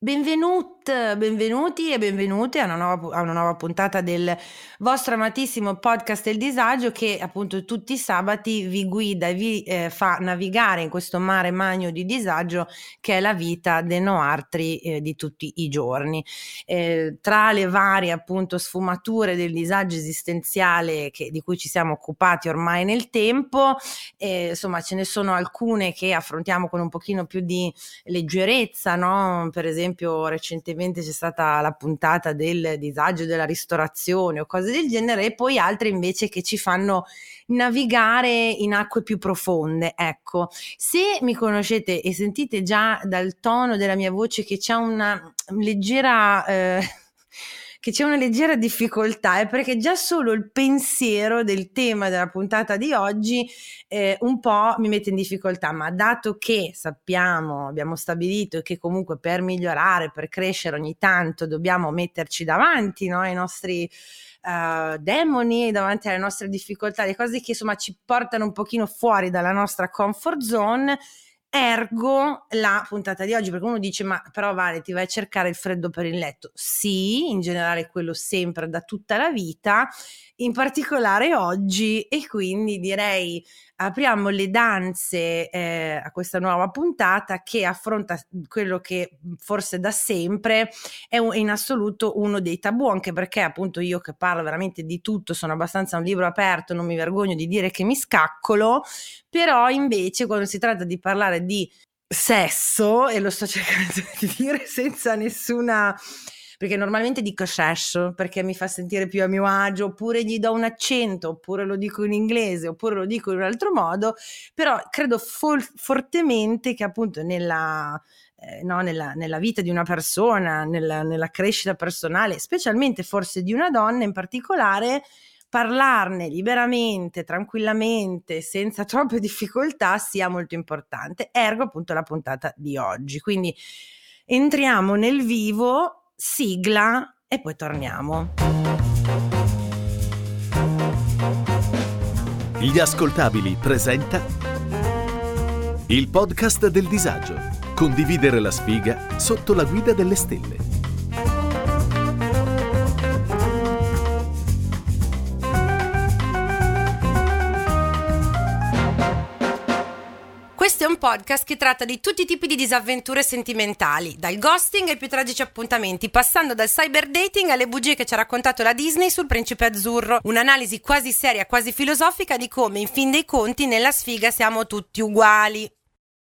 Benvenut, benvenuti e benvenute a una, nuova, a una nuova puntata del vostro amatissimo podcast Il Disagio che appunto tutti i sabati vi guida e vi eh, fa navigare in questo mare magno di disagio che è la vita dei noartri eh, di tutti i giorni. Eh, tra le varie appunto sfumature del disagio esistenziale che, di cui ci siamo occupati ormai nel tempo, eh, insomma ce ne sono alcune che affrontiamo con un pochino più di leggerezza, no? per esempio esempio recentemente c'è stata la puntata del disagio della ristorazione o cose del genere e poi altre invece che ci fanno navigare in acque più profonde. Ecco, se mi conoscete e sentite già dal tono della mia voce che c'è una leggera... Eh, che c'è una leggera difficoltà è perché già solo il pensiero del tema della puntata di oggi eh, un po' mi mette in difficoltà, ma dato che sappiamo, abbiamo stabilito che comunque per migliorare, per crescere ogni tanto dobbiamo metterci davanti no, ai nostri uh, demoni, davanti alle nostre difficoltà, le cose che insomma ci portano un pochino fuori dalla nostra comfort zone Ergo la puntata di oggi, perché uno dice: Ma però Vale, ti vai a cercare il freddo per il letto? Sì, in generale quello sempre da tutta la vita, in particolare oggi, e quindi direi apriamo le danze eh, a questa nuova puntata che affronta quello che forse da sempre è un, in assoluto uno dei tabù, anche perché appunto io che parlo veramente di tutto, sono abbastanza un libro aperto, non mi vergogno di dire che mi scaccolo, però invece quando si tratta di parlare di sesso, e lo sto cercando di dire senza nessuna perché normalmente dico sesso perché mi fa sentire più a mio agio, oppure gli do un accento, oppure lo dico in inglese, oppure lo dico in un altro modo, però credo fol- fortemente che appunto nella, eh, no, nella, nella, vita di una persona, nella, nella crescita personale, specialmente forse di una donna in particolare, parlarne liberamente, tranquillamente, senza troppe difficoltà sia molto importante. Ergo appunto la puntata di oggi. Quindi entriamo nel vivo sigla e poi torniamo. Gli ascoltabili presenta il podcast del disagio. Condividere la sfiga sotto la guida delle stelle. Podcast che tratta di tutti i tipi di disavventure sentimentali, dal ghosting ai più tragici appuntamenti, passando dal cyber dating alle bugie che ci ha raccontato la Disney sul principe azzurro. Un'analisi quasi seria, quasi filosofica di come, in fin dei conti, nella sfiga siamo tutti uguali.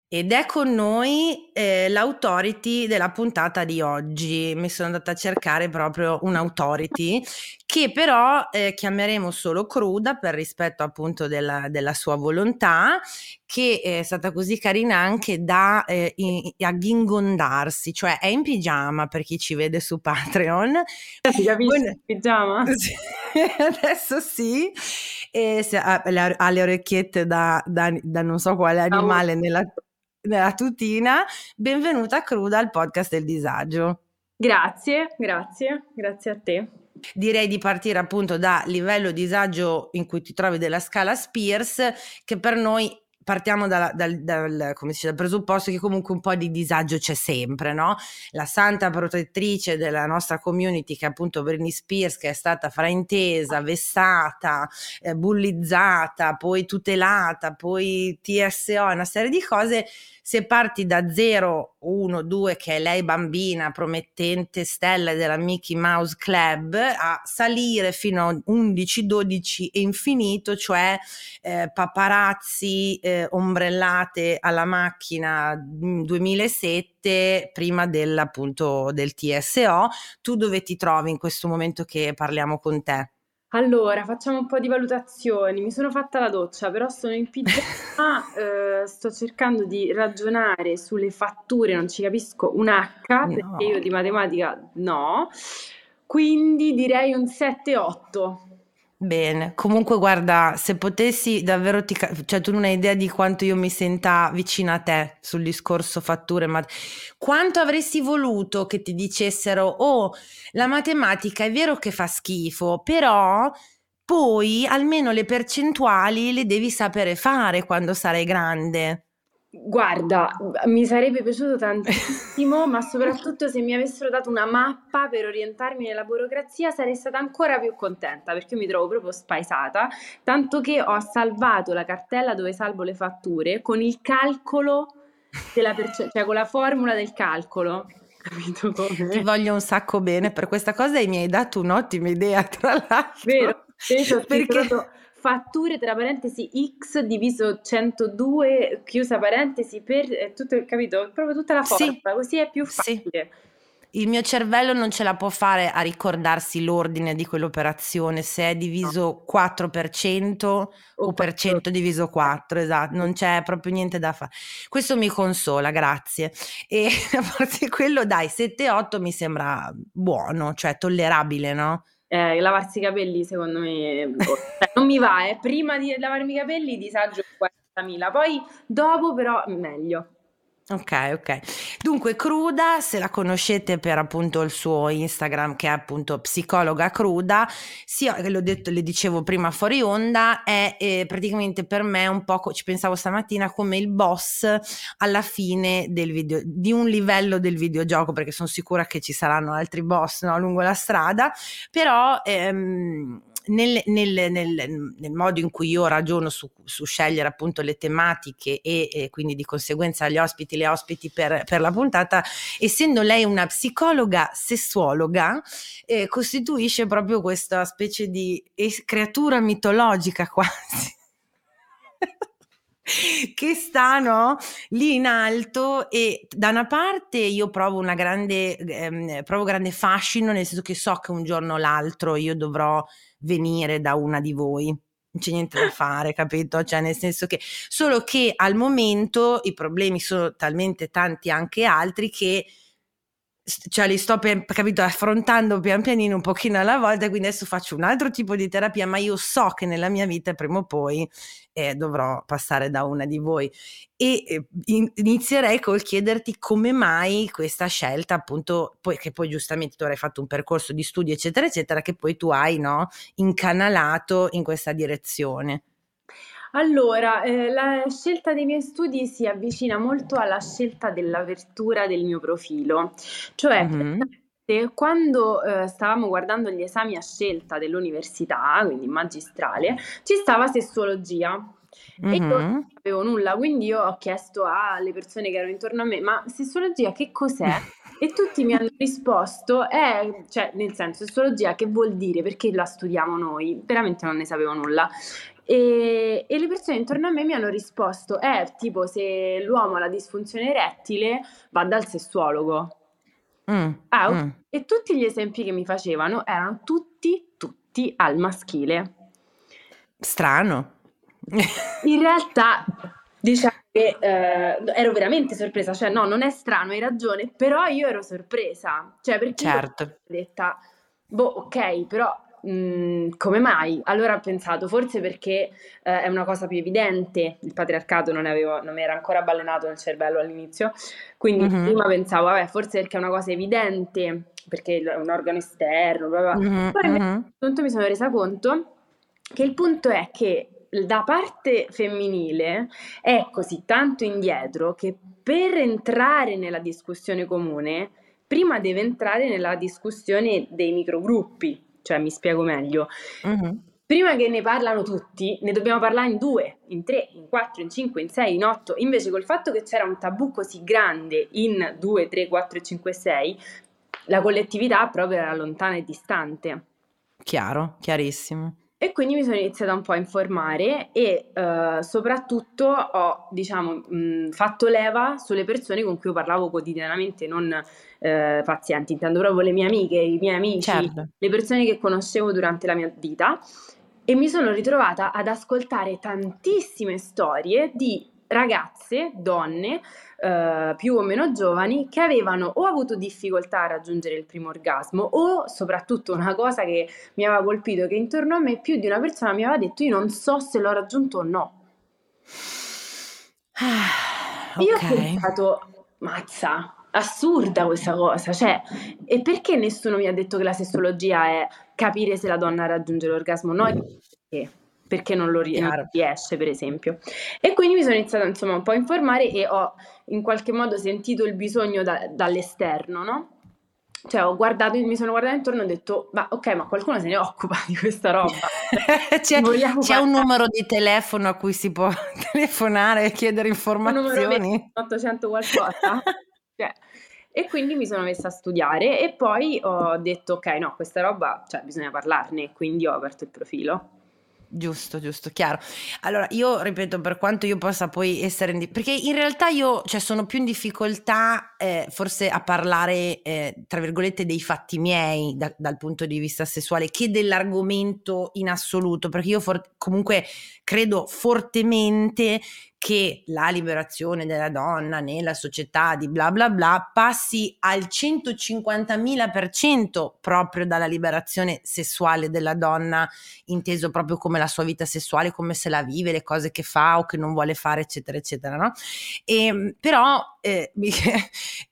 Ed è con noi eh, l'autority della puntata di oggi. Mi sono andata a cercare proprio un'autority che però eh, chiameremo solo cruda per rispetto appunto della, della, sua volontà, che è stata così carina anche da eh, in, aghingondarsi, cioè è in pigiama per chi ci vede su Patreon. Si capisce in pigiama? Adesso sì, e se, ha, ha, le orecchiette da, da, da non so quale animale oh. nella nella tutina. Benvenuta Cruda al podcast del disagio. Grazie, grazie, grazie a te. Direi di partire appunto da livello disagio in cui ti trovi della scala Spears, che per noi partiamo dal, dal, dal, dice, dal, presupposto che comunque un po' di disagio c'è sempre, no? La santa protettrice della nostra community, che è appunto Britney Spears, che è stata fraintesa, vessata, eh, bullizzata, poi tutelata, poi TSO, una serie di cose se parti da 0, 1, 2, che è lei bambina, promettente stella della Mickey Mouse Club, a salire fino a 11, 12 e infinito, cioè eh, paparazzi, eh, ombrellate alla macchina 2007 mm, prima del, appunto, del TSO. Tu dove ti trovi in questo momento che parliamo con te? Allora, facciamo un po' di valutazioni. Mi sono fatta la doccia, però sono in pigiama, eh, sto cercando di ragionare sulle fatture, non ci capisco un H, perché io di matematica no. Quindi direi un 7-8. Bene, comunque guarda, se potessi davvero ti, cioè tu non hai idea di quanto io mi senta vicina a te sul discorso fatture, ma quanto avresti voluto che ti dicessero, oh, la matematica è vero che fa schifo, però poi almeno le percentuali le devi sapere fare quando sarai grande. Guarda, mi sarebbe piaciuto tantissimo, ma soprattutto se mi avessero dato una mappa per orientarmi nella burocrazia sarei stata ancora più contenta perché io mi trovo proprio spaesata, tanto che ho salvato la cartella dove salvo le fatture con il calcolo della perce- cioè con la formula del calcolo. Capito come? Ti voglio un sacco bene per questa cosa e mi hai dato un'ottima idea, tra l'altro. Vero? Perché fatture tra parentesi x diviso 102 chiusa parentesi per eh, tutto, capito? Proprio tutta la forza, sì, così è più facile. Sì. Il mio cervello non ce la può fare a ricordarsi l'ordine di quell'operazione, se è diviso no. 4% o, o per 100 diviso 4, esatto, non c'è proprio niente da fare. Questo mi consola, grazie. E a parte quello, dai, 7-8 mi sembra buono, cioè tollerabile, no? Eh, lavarsi i capelli secondo me boh, cioè, non mi va, eh. prima di lavarmi i capelli disagio 40.000, poi dopo però meglio. Ok, ok. Dunque, Cruda, se la conoscete per appunto il suo Instagram che è appunto psicologa cruda, sia l'ho detto, le dicevo prima fuori onda, è eh, praticamente per me un po', ci pensavo stamattina, come il boss alla fine del video, di un livello del videogioco, perché sono sicura che ci saranno altri boss no, lungo la strada, però ehm, nel, nel, nel, nel, modo in cui io ragiono su, su scegliere appunto le tematiche e, e, quindi di conseguenza gli ospiti, le ospiti per, per la puntata, essendo lei una psicologa sessuologa, eh, costituisce proprio questa specie di creatura mitologica quasi. che stanno lì in alto e da una parte io provo una grande ehm, provo grande fascino nel senso che so che un giorno o l'altro io dovrò venire da una di voi. Non c'è niente da fare, capito? Cioè, nel senso che solo che al momento i problemi sono talmente tanti anche altri che cioè li sto per, capito, affrontando pian pianino un pochino alla volta, quindi adesso faccio un altro tipo di terapia, ma io so che nella mia vita prima o poi eh, dovrò passare da una di voi e eh, inizierei col chiederti come mai questa scelta appunto, poi, che poi giustamente tu avrai fatto un percorso di studio eccetera eccetera, che poi tu hai no, incanalato in questa direzione. Allora, eh, la scelta dei miei studi si avvicina molto alla scelta dell'apertura del mio profilo, cioè mm-hmm. quando eh, stavamo guardando gli esami a scelta dell'università, quindi magistrale, ci stava sessologia. E io non sapevo nulla, quindi io ho chiesto alle persone che erano intorno a me, ma sessologia che cos'è? E tutti mi hanno risposto, eh, cioè nel senso, sessologia che vuol dire? Perché la studiamo noi? Veramente non ne sapevo nulla. E, e, le persone intorno a me mi hanno risposto: Eh, tipo, se l'uomo ha la disfunzione erettile, va dal sessuologo. Mm, ah, mm. E tutti gli esempi che mi facevano erano tutti, tutti al maschile. Strano. In realtà, diciamo che eh, ero veramente sorpresa, cioè no, non è strano, hai ragione, però io ero sorpresa, cioè perché certo. ho detta, boh, ok, però Mhmm, come mai? Allora ho pensato, forse perché eh, è una cosa più evidente, il patriarcato non, avevo, non mi era ancora balenato nel cervello all'inizio, quindi mm-hmm. prima pensavo, vabbè, forse perché è una cosa evidente, perché è un organo esterno, bla bla. Mm-hmm. poi mm-hmm. mi sono resa conto che il punto è che da parte femminile è così tanto indietro che per entrare nella discussione comune, prima deve entrare nella discussione dei microgruppi cioè mi spiego meglio. Mm-hmm. Prima che ne parlano tutti, ne dobbiamo parlare in due, in tre, in quattro, in cinque, in sei, in otto. Invece col fatto che c'era un tabù così grande in due, tre, quattro, cinque, sei, la collettività proprio era lontana e distante. Chiaro, chiarissimo. E quindi mi sono iniziata un po' a informare e uh, soprattutto ho, diciamo, mh, fatto leva sulle persone con cui io parlavo quotidianamente, non uh, pazienti, intendo proprio le mie amiche, i miei amici, certo. le persone che conoscevo durante la mia vita. E mi sono ritrovata ad ascoltare tantissime storie di ragazze, donne, eh, più o meno giovani, che avevano o avuto difficoltà a raggiungere il primo orgasmo o soprattutto una cosa che mi aveva colpito, che intorno a me più di una persona mi aveva detto io non so se l'ho raggiunto o no. Ah, okay. Io ho pensato, mazza, assurda questa cosa, cioè, e perché nessuno mi ha detto che la sessologia è capire se la donna raggiunge l'orgasmo? No, perché? Perché non lo riesce, per esempio. E quindi mi sono iniziata insomma un po' a informare e ho in qualche modo sentito il bisogno da- dall'esterno, no? Cioè, ho guardato, mi sono guardata intorno e ho detto, ma ok, ma qualcuno se ne occupa di questa roba. c'è, c'è un numero di telefono a cui si può telefonare e chiedere informazioni? 800 qualcosa? cioè, e quindi mi sono messa a studiare e poi ho detto, ok, no, questa roba, cioè, bisogna parlarne, quindi ho aperto il profilo. Giusto, giusto, chiaro. Allora, io ripeto, per quanto io possa poi essere in perché in realtà io, cioè, sono più in difficoltà eh, forse a parlare, eh, tra virgolette, dei fatti miei da- dal punto di vista sessuale che dell'argomento in assoluto, perché io for- comunque credo fortemente che la liberazione della donna nella società di bla bla bla passi al 150.000% proprio dalla liberazione sessuale della donna, inteso proprio come la sua vita sessuale, come se la vive, le cose che fa o che non vuole fare, eccetera, eccetera, no? E, ehm, però, eh,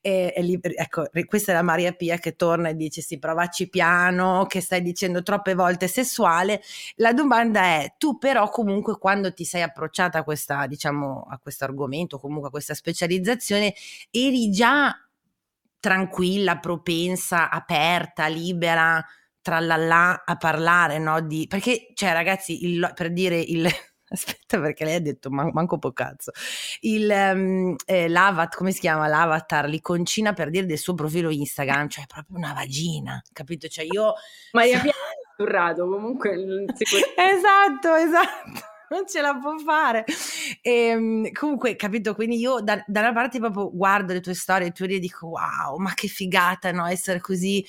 eh, ecco, questa è la Maria Pia che torna e dice sì, provaci piano, che stai dicendo troppe volte sessuale. La domanda è, tu però comunque quando ti sei approcciata a questa, diciamo, diciamo, a questo argomento, comunque a questa specializzazione, eri già tranquilla, propensa, aperta, libera, tra là a parlare, no? Di, perché, cioè, ragazzi, il, per dire il... Aspetta, perché lei ha detto man- manco po' cazzo. Il, um, eh, l'avatar, come si chiama l'avatar? L'iconcina per dire del suo profilo Instagram, cioè proprio una vagina, capito? Cioè io... Maria Pia Turrato, comunque... esatto, esatto non ce la può fare. E, ehm, comunque, capito? Quindi io da, da, una parte proprio guardo le tue storie, le tue e dico wow, ma che figata, no? Essere così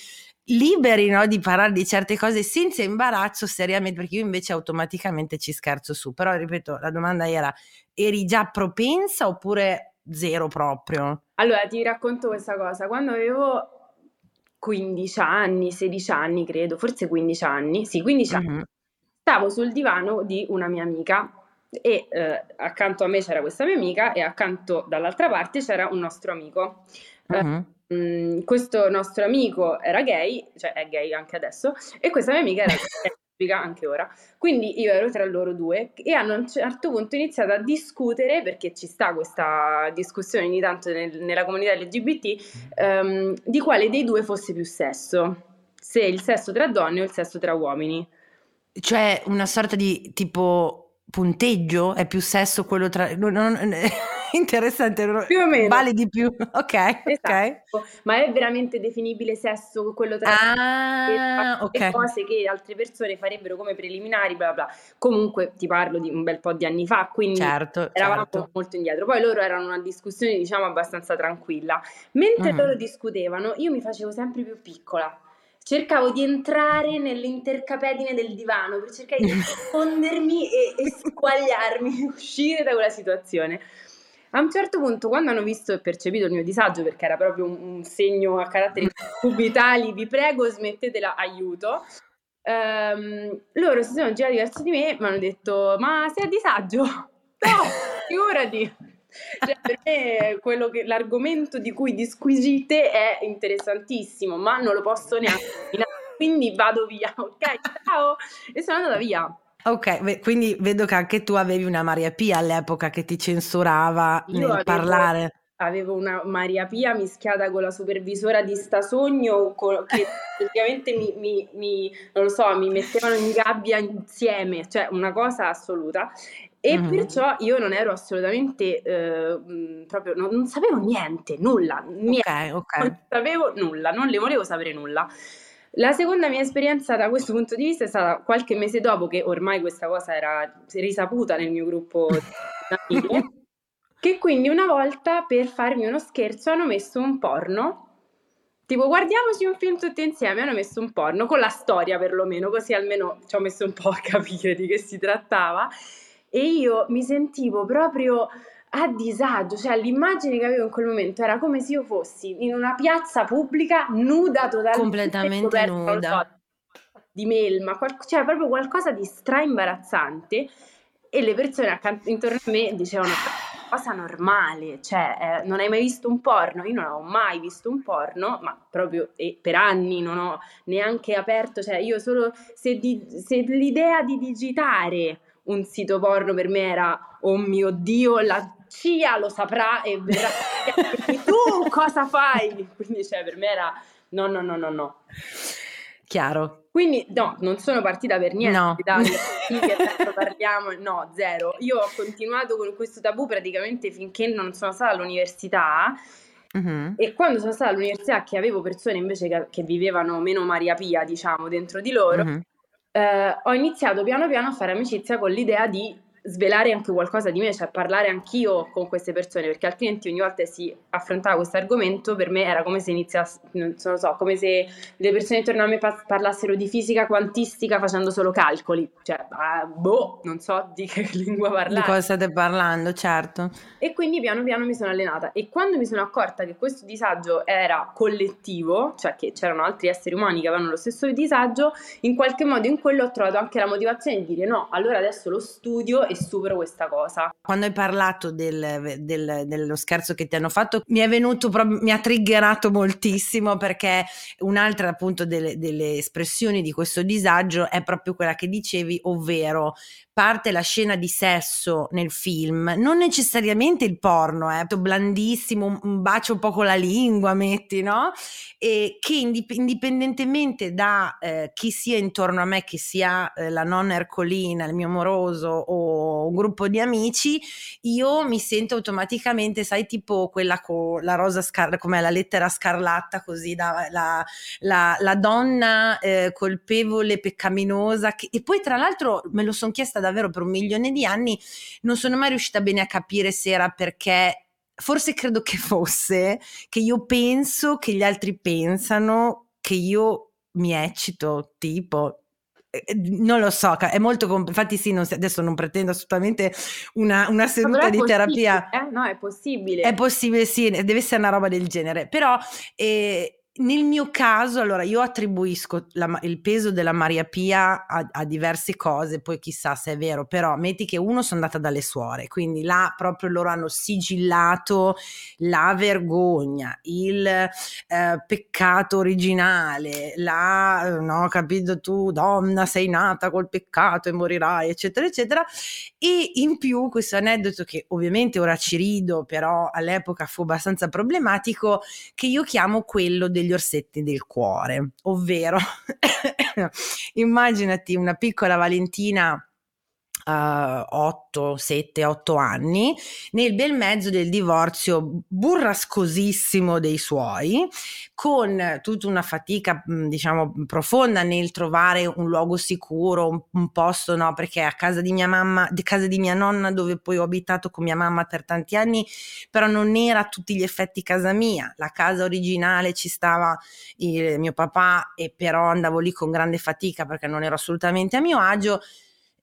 liberi no, di parlare di certe cose senza imbarazzo seriamente perché io invece automaticamente ci scherzo su però ripeto la domanda era eri già propensa oppure zero proprio allora ti racconto questa cosa quando avevo 15 anni 16 anni credo forse 15 anni sì 15 anni mm-hmm stavo sul divano di una mia amica e eh, accanto a me c'era questa mia amica e accanto dall'altra parte c'era un nostro amico. Uh-huh. Eh, questo nostro amico era gay, cioè è gay anche adesso, e questa mia amica era lesbica anche ora. Quindi io ero tra loro due e hanno a un certo punto iniziato a discutere, perché ci sta questa discussione ogni tanto nel, nella comunità LGBT, ehm, di quale dei due fosse più sesso, se il sesso tra donne o il sesso tra uomini. Cioè una sorta di tipo punteggio? È più sesso quello tra... Non, non, interessante, più o meno. Vale di più, ok. Esatto. ok. Ma è veramente definibile sesso quello tra... Ah, ok. cose che altre persone farebbero come preliminari, bla bla. Comunque ti parlo di un bel po' di anni fa, quindi certo, eravamo certo. molto indietro. Poi loro erano una discussione diciamo abbastanza tranquilla. Mentre mm. loro discutevano io mi facevo sempre più piccola cercavo di entrare nell'intercapedine del divano per cercare di nascondermi e, e squagliarmi, uscire da quella situazione. A un certo punto, quando hanno visto e percepito il mio disagio, perché era proprio un, un segno a caratteri cubitali, vi prego smettetela, aiuto, ehm, loro si sono girati verso di me e mi hanno detto, ma sei a disagio? No, figurati! Cioè, per me quello che, l'argomento di cui disquisite è interessantissimo, ma non lo posso neanche quindi vado via, ok? Ciao! E sono andata via. Ok, quindi vedo che anche tu avevi una Maria Pia all'epoca che ti censurava Io nel avevo, parlare. Avevo una Maria Pia mischiata con la supervisora di Stasogno che praticamente mi, mi, mi, non lo so, mi mettevano in gabbia insieme, cioè una cosa assoluta. E mm-hmm. perciò io non ero assolutamente eh, proprio, non, non, sapevo niente, nulla, niente, okay, okay. non sapevo nulla, non le volevo sapere nulla. La seconda mia esperienza da questo punto di vista è stata qualche mese dopo che ormai questa cosa era risaputa nel mio gruppo di amiche, che quindi una volta per farmi uno scherzo hanno messo un porno Tipo, guardiamoci un film tutti insieme. Hanno messo un porno con la storia, perlomeno, così almeno ci ho messo un po' a capire di che si trattava e io mi sentivo proprio a disagio, cioè l'immagine che avevo in quel momento era come se io fossi in una piazza pubblica nuda totalmente completamente nuda di melma, qual- cioè proprio qualcosa di stra imbarazzante e le persone accanto, intorno a me dicevano cosa normale, cioè eh, non hai mai visto un porno? Io non ho mai visto un porno, ma proprio e per anni non ho neanche aperto, cioè io solo se, di, se l'idea di digitare un sito porno per me era oh mio dio la CIA lo saprà e verrà tu cosa fai quindi cioè per me era no no no no no chiaro quindi no non sono partita per niente no. dai sì, che adesso parliamo no zero io ho continuato con questo tabù praticamente finché non sono stata all'università Uh-huh. E quando sono stata all'università, che avevo persone invece che, che vivevano meno Maria Pia, diciamo, dentro di loro, uh-huh. Eh, ho iniziato piano piano a fare amicizia con l'idea di svelare anche qualcosa di me, cioè parlare anch'io con queste persone, perché altrimenti ogni volta che si affrontava questo argomento per me era come se iniziasse, non so, come se le persone intorno a me parlassero di fisica quantistica facendo solo calcoli, cioè, ah, boh, non so di che lingua parlare. Di cosa state parlando, certo. E quindi piano piano mi sono allenata e quando mi sono accorta che questo disagio era collettivo, cioè che c'erano altri esseri umani che avevano lo stesso disagio, in qualche modo in quello ho trovato anche la motivazione di dire no, allora adesso lo studio e supero questa cosa. Quando hai parlato del, del, dello scherzo che ti hanno fatto, mi è venuto proprio, mi ha triggerato moltissimo perché un'altra appunto delle, delle espressioni di questo disagio è proprio quella che dicevi, ovvero parte la scena di sesso nel film, non necessariamente il porno, è eh, blandissimo, un bacio un po' con la lingua, metti, no? E che indip- indipendentemente da eh, chi sia intorno a me, che sia eh, la nonna Ercolina, il mio amoroso o un gruppo di amici, io mi sento automaticamente, sai, tipo quella con la rosa scarlatta, come la lettera scarlatta, così, da, la, la, la donna eh, colpevole, peccaminosa, che, e poi tra l'altro me lo sono chiesta davvero per un milione di anni, non sono mai riuscita bene a capire se era perché forse credo che fosse che io penso che gli altri pensano che io mi eccito, tipo eh, eh, non lo so, è molto compl- infatti sì, non, adesso non pretendo assolutamente una, una seduta di terapia. Eh? No, è possibile. È possibile, sì, deve essere una roba del genere, però eh, nel mio caso, allora io attribuisco la, il peso della Maria Pia a, a, diverse cose, poi chissà se è vero, però metti che uno sono andata dalle suore, quindi là proprio loro hanno sigillato la vergogna, il eh, peccato originale, la, no, capito tu, donna, sei nata col peccato e morirai, eccetera, eccetera. E in più questo aneddoto che ovviamente ora ci rido, però all'epoca fu abbastanza problematico, che io chiamo quello del degli orsetti del cuore, ovvero immaginati una piccola Valentina uh, 8, 7, 8 anni, nel bel mezzo del divorzio burrascosissimo dei suoi, con tutta una fatica, diciamo, profonda nel trovare un luogo sicuro, un, un posto, no, perché a casa di mia mamma, di casa di mia nonna, dove poi ho abitato con mia mamma per tanti anni, però non era a tutti gli effetti casa mia, la casa originale ci stava il mio papà e però andavo lì con grande fatica perché non ero assolutamente a mio agio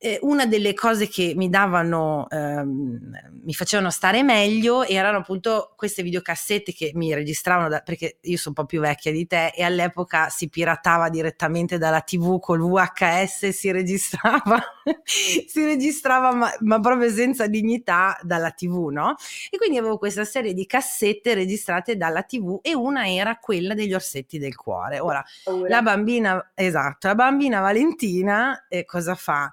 eh, una delle cose che mi davano, ehm, mi facevano stare meglio erano appunto queste videocassette che mi registravano, da, perché io sono un po' più vecchia di te e all'epoca si piratava direttamente dalla tv col VHS, si registrava, si registrava ma, ma, proprio senza dignità dalla tv, no? E quindi avevo questa serie di cassette registrate dalla tv e una era quella degli orsetti del cuore. Ora, la bambina, esatto, la bambina Valentina eh, cosa fa?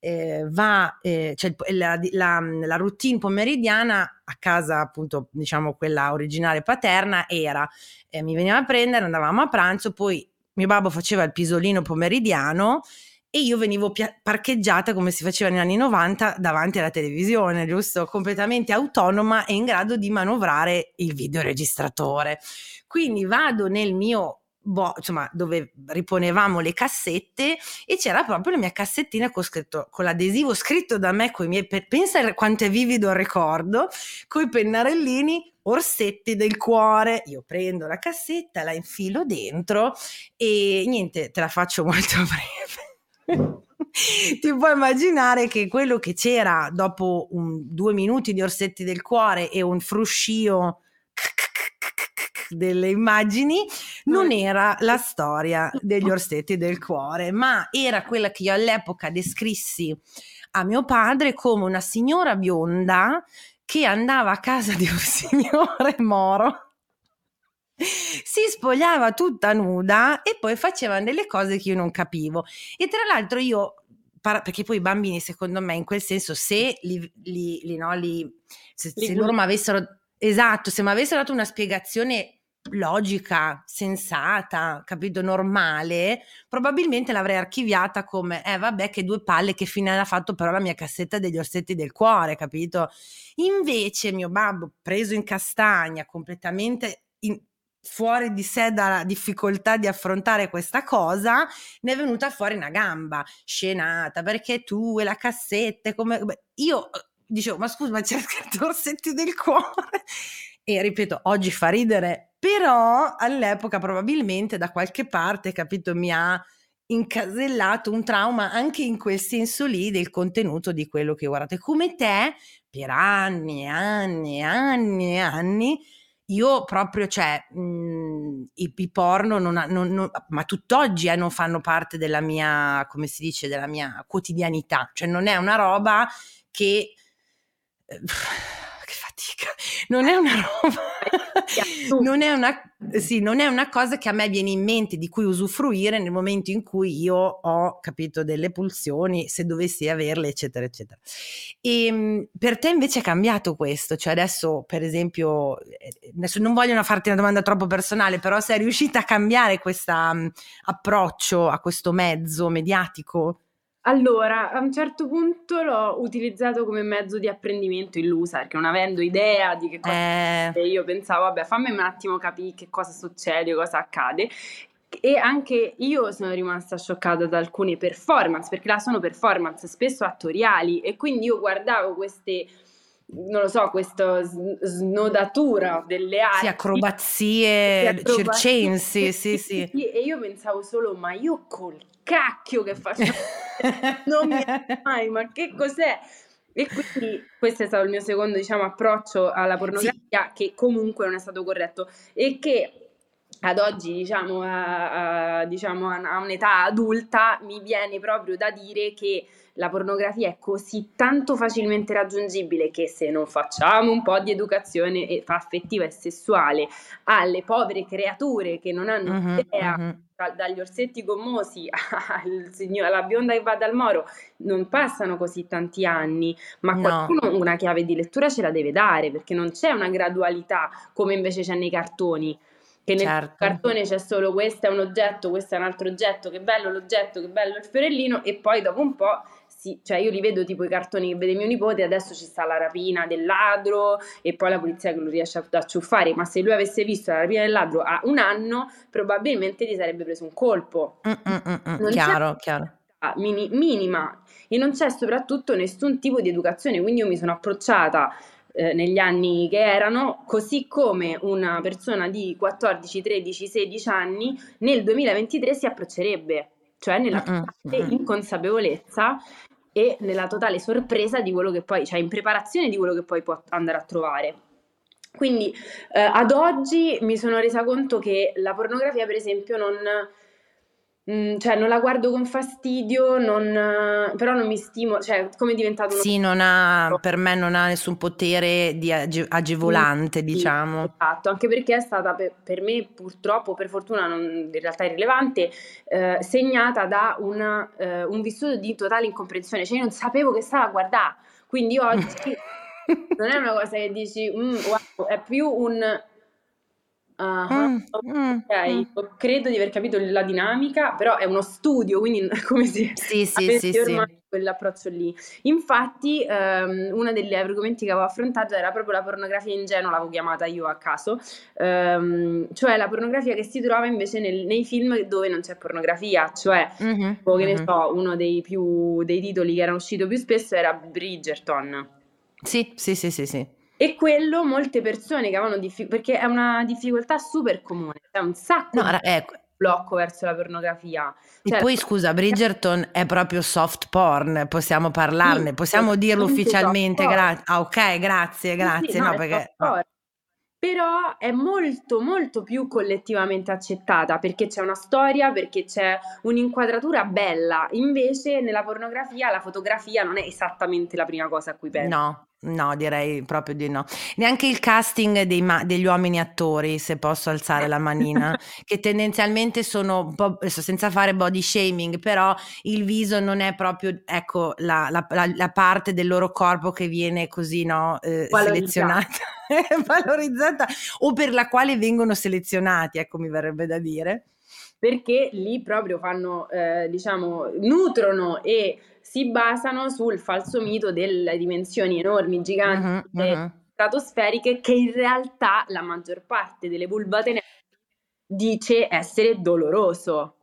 Eh, va, eh, cioè la, la, la, routine pomeridiana a casa, appunto, diciamo quella originale paterna, era eh, mi veniva a prendere, andavamo a pranzo, poi mio babbo faceva il pisolino pomeridiano e io venivo pia- parcheggiata come si faceva negli anni 90 davanti alla televisione, giusto? Completamente autonoma e in grado di manovrare il videoregistratore. Quindi vado nel mio boh, insomma, dove riponevamo le cassette e c'era proprio la mia cassettina con, scritto, con l'adesivo scritto da me con i miei pe- pensa quanto è vivido il ricordo con i pennarellini orsetti del cuore. Io prendo la cassetta la infilo dentro e niente te la faccio molto breve. Ti puoi immaginare che quello che c'era dopo un, due minuti di orsetti del cuore e un fruscio delle immagini non era la storia degli orsetti del cuore, ma era quella che io all'epoca descrissi a mio padre come una signora bionda che andava a casa di un signore moro si spogliava tutta nuda e poi faceva delle cose che io non capivo. E tra l'altro io perché poi i bambini, secondo me, in quel senso, se li, li, li, no, se, se loro mi avessero, esatto, se mi avessero dato una spiegazione logica, sensata, capito, normale, probabilmente l'avrei archiviata come, eh vabbè che due palle che fine ha fatto però la mia cassetta degli orsetti del cuore, capito? Invece mio babbo, preso in castagna, completamente in, fuori di sé dalla difficoltà di affrontare questa cosa, ne è venuta fuori una gamba scenata, perché tu e la cassetta, come... Io dicevo, ma scusa, ma c'è scritto orsetti del cuore? E ripeto, oggi fa ridere, però all'epoca probabilmente da qualche parte, capito, mi ha incasellato un trauma anche in quel senso lì del contenuto di quello che guardate. Come te, per anni e anni e anni e anni, io proprio, cioè, mh, mhmm, i, i, porno, non, non, non, ma tutt'oggi eh, non fanno parte della mia, come si dice, della mia quotidianità. Cioè non è una roba che... Eh, fatica. Non è una roba, non è una, sì, non è una cosa che a me viene in mente di cui usufruire nel momento in cui io ho capito delle pulsioni, se dovessi averle, eccetera, eccetera. E ehm, per te invece è cambiato questo, cioè adesso, per esempio, eh, adesso non voglio farti una domanda troppo personale, però sei riuscita a cambiare questo um, approccio a questo mezzo mediatico? Allora, a un certo punto l'ho utilizzato come mezzo di apprendimento illusa, perché non avendo idea di che cosa eh. io pensavo, vabbè, fammi un attimo capire che cosa succede, cosa accade. E anche io sono rimasta scioccata da alcune performance, perché là sono performance spesso attoriali, e quindi io guardavo queste non lo so, questa snodatura delle arti. Sì, acrobazie, acrobazie circensi, sì, sì. E io pensavo solo, ma io col cacchio che faccio? non mi mai, ma che cos'è? E quindi questo è stato il mio secondo, diciamo, approccio alla pornografia, sì. che comunque non è stato corretto e che ad oggi, diciamo, a, a, diciamo, a un'età adulta, mi viene proprio da dire che la pornografia è così tanto facilmente raggiungibile che se non facciamo un po' di educazione affettiva e sessuale alle povere creature che non hanno uh-huh, idea, uh-huh. Dagli orsetti gommosi signor, alla bionda che va dal moro, non passano così tanti anni, ma no. qualcuno una chiave di lettura ce la deve dare perché non c'è una gradualità come invece c'è nei cartoni che nel certo. cartone c'è solo questo è un oggetto, questo è un altro oggetto, che bello l'oggetto, che bello il fiorellino e poi dopo un po' sì, cioè io li vedo tipo i cartoni che vede mio nipote, adesso ci sta la rapina del ladro e poi la polizia che lo riesce a acciuffare, ma se lui avesse visto la rapina del ladro a un anno, probabilmente gli sarebbe preso un colpo. Mm, mm, mm, mm chiaro, chiaro. Mini, minima e non c'è soprattutto nessun tipo di educazione, quindi io mi sono approcciata eh, negli anni che erano, così come una persona di 14, 13, 16 anni nel 2023 si approccerebbe, cioè nella totale inconsapevolezza e nella totale sorpresa di quello che poi, cioè in preparazione di quello che poi può andare a trovare. Quindi eh, ad oggi mi sono resa conto che la pornografia, per esempio, non, mh, cioè non la guardo con fastidio, non, però non mi stimola, cioè come è diventato uno... Sì, non ha, per me non ha nessun potere di age- agevolante, sì, diciamo. Esatto, anche perché è stata per, per, me, purtroppo, per fortuna, non, in realtà irrilevante, eh, segnata da una, eh, un vissuto di totale incomprensione, cioè io non sapevo che stava a guardare, quindi oggi... non è una cosa che dici, mm, wow, è più un Ah, mm, mm, ok, mm. credo di aver capito la dinamica, però è uno studio, quindi come se sì, sì, sì, ormai sì. quell'approccio lì. Infatti, um, uno degli argomenti che avevo affrontato era proprio la pornografia ingenua, l'avevo chiamata io a caso, um, cioè la pornografia che si trova invece nel, nei film dove non c'è pornografia, cioè, mm-hmm, che mm-hmm. ne so, uno dei, più, dei titoli che era uscito più spesso era Bridgerton. Sì, sì, sì, sì, sì. E quello molte persone che avevano difficoltà, perché è una difficoltà super comune, c'è un sacco no, di ecco. blocco verso la pornografia. Cioè, e poi scusa, Bridgerton è proprio soft porn, possiamo parlarne, sì, possiamo dirlo ufficialmente, gra- ah, ok, grazie, grazie, sì, sì, no, no perché... No. Però è molto molto più collettivamente accettata perché c'è una storia, perché c'è un'inquadratura bella. Invece nella pornografia la fotografia non è esattamente la prima cosa a cui pensi. No, No, direi proprio di no. Neanche il casting dei ma- degli uomini attori, se posso alzare la manina, che tendenzialmente sono un po', senza fare body shaming, però il viso non è proprio, ecco, la, la, la, la parte del loro corpo che viene così, no, eh, selezionata, valorizzata, o per la quale vengono selezionati, ecco, mi verrebbe da dire. Perché lì proprio fanno, eh, diciamo, nutrono e si basano sul falso mito delle dimensioni enormi, giganti, uh-huh, uh-huh. stratosferiche, che in realtà la maggior parte delle vulvate dice essere doloroso.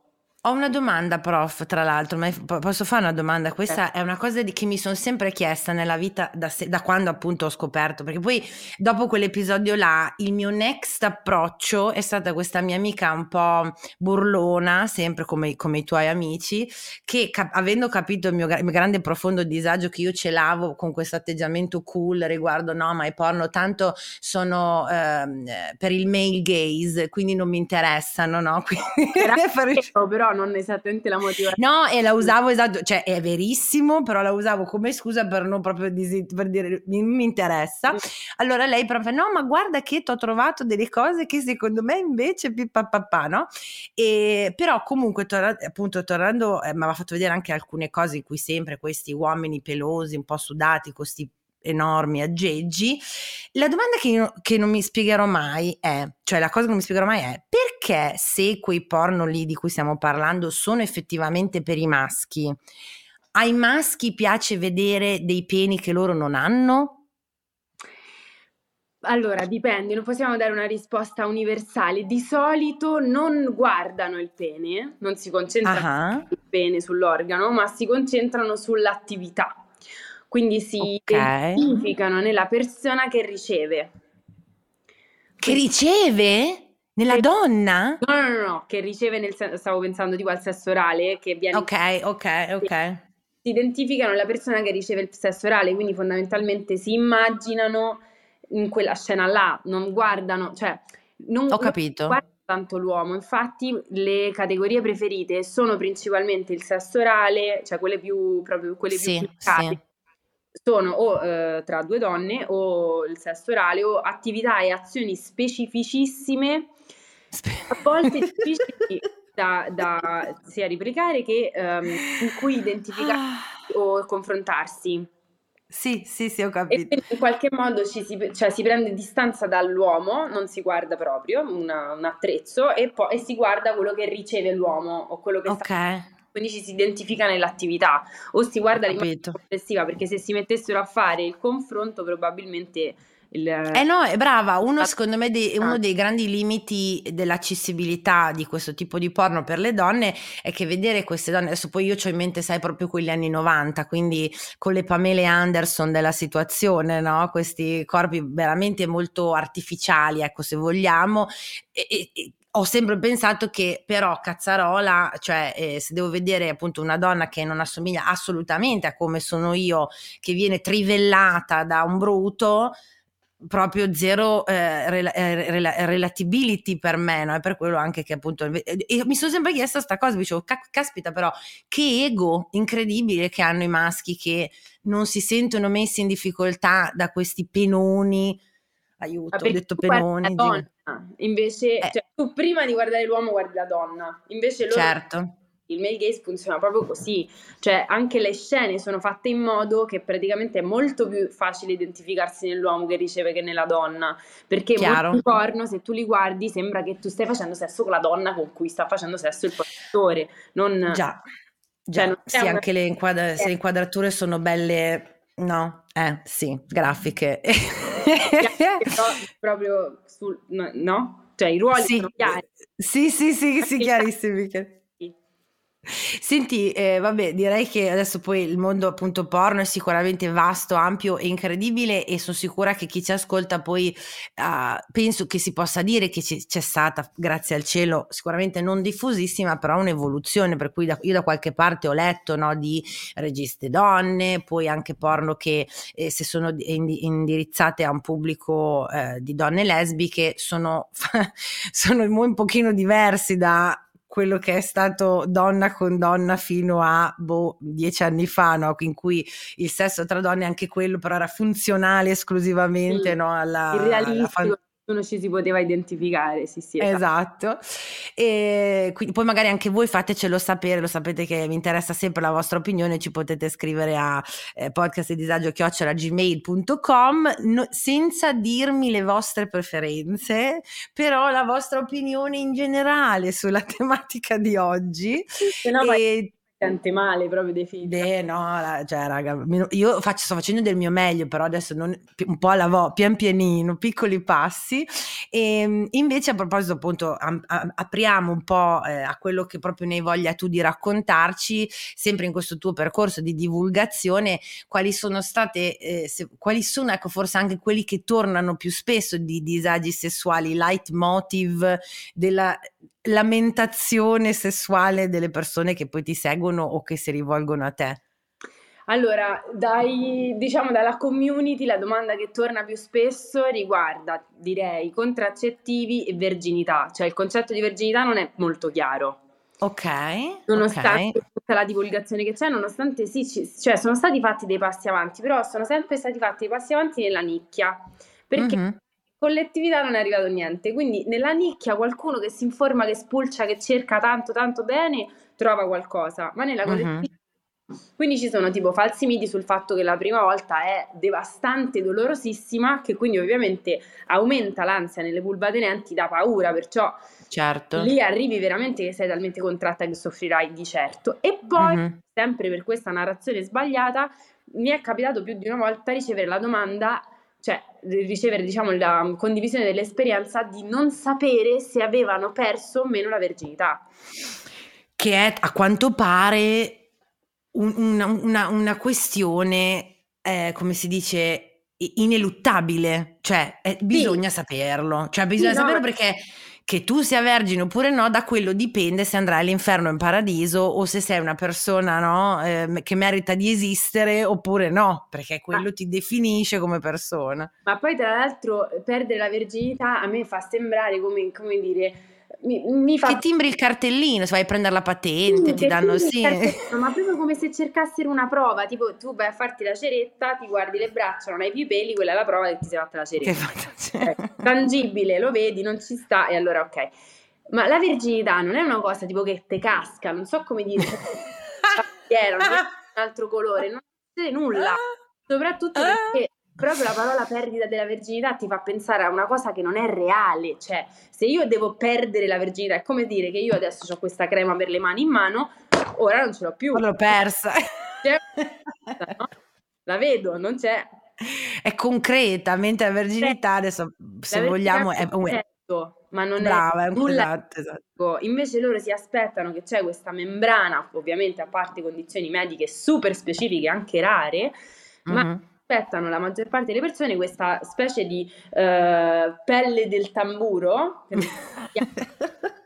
Ho una domanda, prof, tra l'altro, ma posso fare una domanda? Questa è una cosa di, che mi sono sempre chiesta nella vita da, se, da, quando appunto ho scoperto, perché poi dopo quell'episodio là, il mio next approccio è stata questa mia amica un po' burlona, sempre come, come i tuoi amici, che cap- avendo capito il mio, il mio, grande e profondo disagio che io ce l'avevo con questo atteggiamento cool riguardo no, ma i porno tanto sono eh, per il male gaze, quindi non mi interessano, no? Quindi, però, però non esattamente la motivazione. No, e la usavo esatto, cioè è verissimo, però la usavo come scusa per non proprio dis- per dire mi, mi interessa. Allora lei proprio no, ma guarda che ti ho trovato delle cose che secondo me invece papà, no? E però comunque torna, appunto tornando, eh, mi aveva fatto vedere anche alcune cose in cui sempre questi uomini pelosi, un po' sudati, con questi enormi aggeggi. La domanda che, io, che non mi spiegherò mai è, cioè la cosa che non mi spiegherò mai è perché se quei porno lì di cui stiamo parlando sono effettivamente per i maschi, ai maschi piace vedere dei peni che loro non hanno? Allora, dipende, non possiamo dare una risposta universale. Di solito non guardano il pene, non si concentrano uh-huh. sul pene, sull'organo, ma si concentrano sull'attività. Quindi si okay. identificano nella persona che riceve. Che riceve? Nella che, donna? No, no, no, no, che riceve nel senso, stavo pensando tipo al sesso orale, che viene... Ok, ok, ok. Si identificano la persona che riceve il sesso orale, quindi fondamentalmente si immaginano in quella scena là, non guardano, cioè... Non, Ho capito. Non guardano tanto l'uomo, infatti le categorie preferite sono principalmente il sesso orale, cioè quelle più, proprio quelle sì, più sì sono o eh, tra due donne o il sesso orale o attività e azioni specificissime, a volte difficili da, da sia replicare che um, in cui identificare ah. o confrontarsi. Sì, sì, sì, ho capito. E in qualche modo ci si, cioè, si prende distanza dall'uomo, non si guarda proprio una, un attrezzo e poi e si guarda quello che riceve l'uomo o quello che okay. sta quindi ci si identifica nell'attività. O si guarda l'immagine complessiva perché se si mettessero a fare il confronto probabilmente il... Eh no, è brava, uno secondo me dei, uno dei grandi limiti dell'accessibilità di questo tipo di porno per le donne è che vedere queste donne, adesso poi io ho in mente sai proprio quegli anni 90, quindi con le Pamele Anderson della situazione, no? questi corpi veramente molto artificiali, ecco se vogliamo, e, e, ho sempre pensato che però Cazzarola, cioè eh, se devo vedere appunto una donna che non assomiglia assolutamente a come sono io, che viene trivellata da un bruto, proprio zero eh, rela- eh, rela- relatability per me, no? È per quello anche che appunto e mi sono sempre chiesta questa cosa, dicevo, caspita però che ego incredibile che hanno i maschi che non si sentono messi in difficoltà da questi penoni aiuto, ho detto penoni. Invece, eh. cioè, tu prima di guardare l'uomo guardi la donna, invece loro, certo. il male gaze funziona proprio così, cioè anche le scene sono fatte in modo che praticamente è molto più facile identificarsi nell'uomo che riceve che nella donna, perché molti porno se tu li guardi sembra che tu stai facendo sesso con la donna con cui sta facendo sesso il portatore, non... Già. Già, cioè, sì, una... anche le, inquadra- se le inquadrature sono belle, no, eh, sì, grafiche. Proprio sul, no? Cioè i ruoli sì. sono chiari. Sì, sì, sì, sì, chiarissimi. Senti, eh, vabbè, direi che adesso poi il mondo appunto porno è sicuramente vasto, ampio e incredibile e sono sicura che chi ci ascolta poi uh, penso che si possa dire che c- c'è stata, grazie al cielo, sicuramente non diffusissima, però un'evoluzione, per cui da, io da qualche parte ho letto no, di registe donne, poi anche porno che eh, se sono indirizzate a un pubblico eh, di donne lesbiche sono, sono un pochino diversi da quello che è stato donna con donna fino a boh, dieci anni fa, no? in cui il sesso tra donne anche quello però era funzionale esclusivamente sì, no? alla, alla fan- nessuno ci si poteva identificare, sì, sì. Esatto. esatto. E quindi poi magari anche voi fatecelo sapere, lo sapete che mi interessa sempre la vostra opinione, ci potete scrivere a eh, podcastdisagio.gmail.com no, senza dirmi le vostre preferenze, però la vostra opinione in generale sulla tematica di oggi. Se no, e sente male proprio dei figli. Beh, no, cioè, raga, io faccio, sto facendo del mio meglio, però adesso non, un po' alla vo, pian pianino, piccoli passi. E ehm, invece, a proposito, appunto, a, a, apriamo un po' eh, a quello che proprio ne hai voglia tu di raccontarci, sempre in questo tuo percorso di divulgazione, quali sono state, eh, se, quali sono, ecco, forse anche quelli che tornano più spesso di disagi sessuali, leitmotiv della lamentazione sessuale delle persone che poi ti seguono o che si rivolgono a te? Allora, dai, diciamo dalla community la domanda che torna più spesso riguarda, direi, contraccettivi e verginità, cioè il concetto di verginità non è molto chiaro. Ok. Nonostante okay. tutta la divulgazione che c'è, nonostante sì, cioè sono stati fatti dei passi avanti, però sono sempre stati fatti dei passi avanti nella nicchia, perché mm-hmm collettività non è arrivato niente. Quindi nella nicchia qualcuno che si informa, che spulcia, che cerca tanto tanto bene, trova qualcosa, ma nella collettività uh-huh. Quindi ci sono tipo falsi miti sul fatto che la prima volta è devastante, dolorosissima, che quindi ovviamente aumenta l'ansia nelle pulvatenenti da paura, perciò certo. lì arrivi veramente che sei talmente contratta che soffrirai di certo. E poi, uh-huh. sempre per questa narrazione sbagliata, mi è capitato più di una volta ricevere la domanda cioè ricevere diciamo la condivisione dell'esperienza di non sapere se avevano perso o meno la verginità. Che è a quanto pare un, una, una, una, questione, eh, come si dice, ineluttabile, cioè eh, bisogna sì. saperlo, cioè bisogna sì, saperlo no. perché che tu sia vergine oppure no, da quello dipende se andrai all'inferno o in paradiso o se sei una persona no, eh, che merita di esistere oppure no, perché quello ah. ti definisce come persona. Ma poi tra l'altro perdere la verginità a me fa sembrare come, come dire mi, mi fa... Che timbri il cartellino, se vai a prendere la patente, sì, ti danno sì. Ma proprio come se cercassero una prova, tipo tu vai a farti la ceretta, ti guardi le braccia, non hai più i peli, quella è la prova che ti sei fatta la ceretta. Che fatta, cioè. tangibile, lo vedi, non ci sta e allora ok. Ma la virginità non è una cosa tipo che te casca, non so come dire, era un altro colore, non succede nulla. Soprattutto perché proprio la parola perdita della verginità ti fa pensare a una cosa che non è reale, cioè se io devo perdere la verginità è come dire che io adesso ho questa crema per le mani in mano, ora non ce l'ho più. L'ho persa. no? La vedo, non c'è. È concreta, mentre la verginità adesso se vogliamo è un certo, ma non Brava, è nulla esatto, esatto. Invece loro si aspettano che c'è questa membrana, ovviamente a parte condizioni mediche super specifiche, anche rare, mm-hmm. Aspettano la maggior parte delle persone questa specie di uh, pelle del tamburo,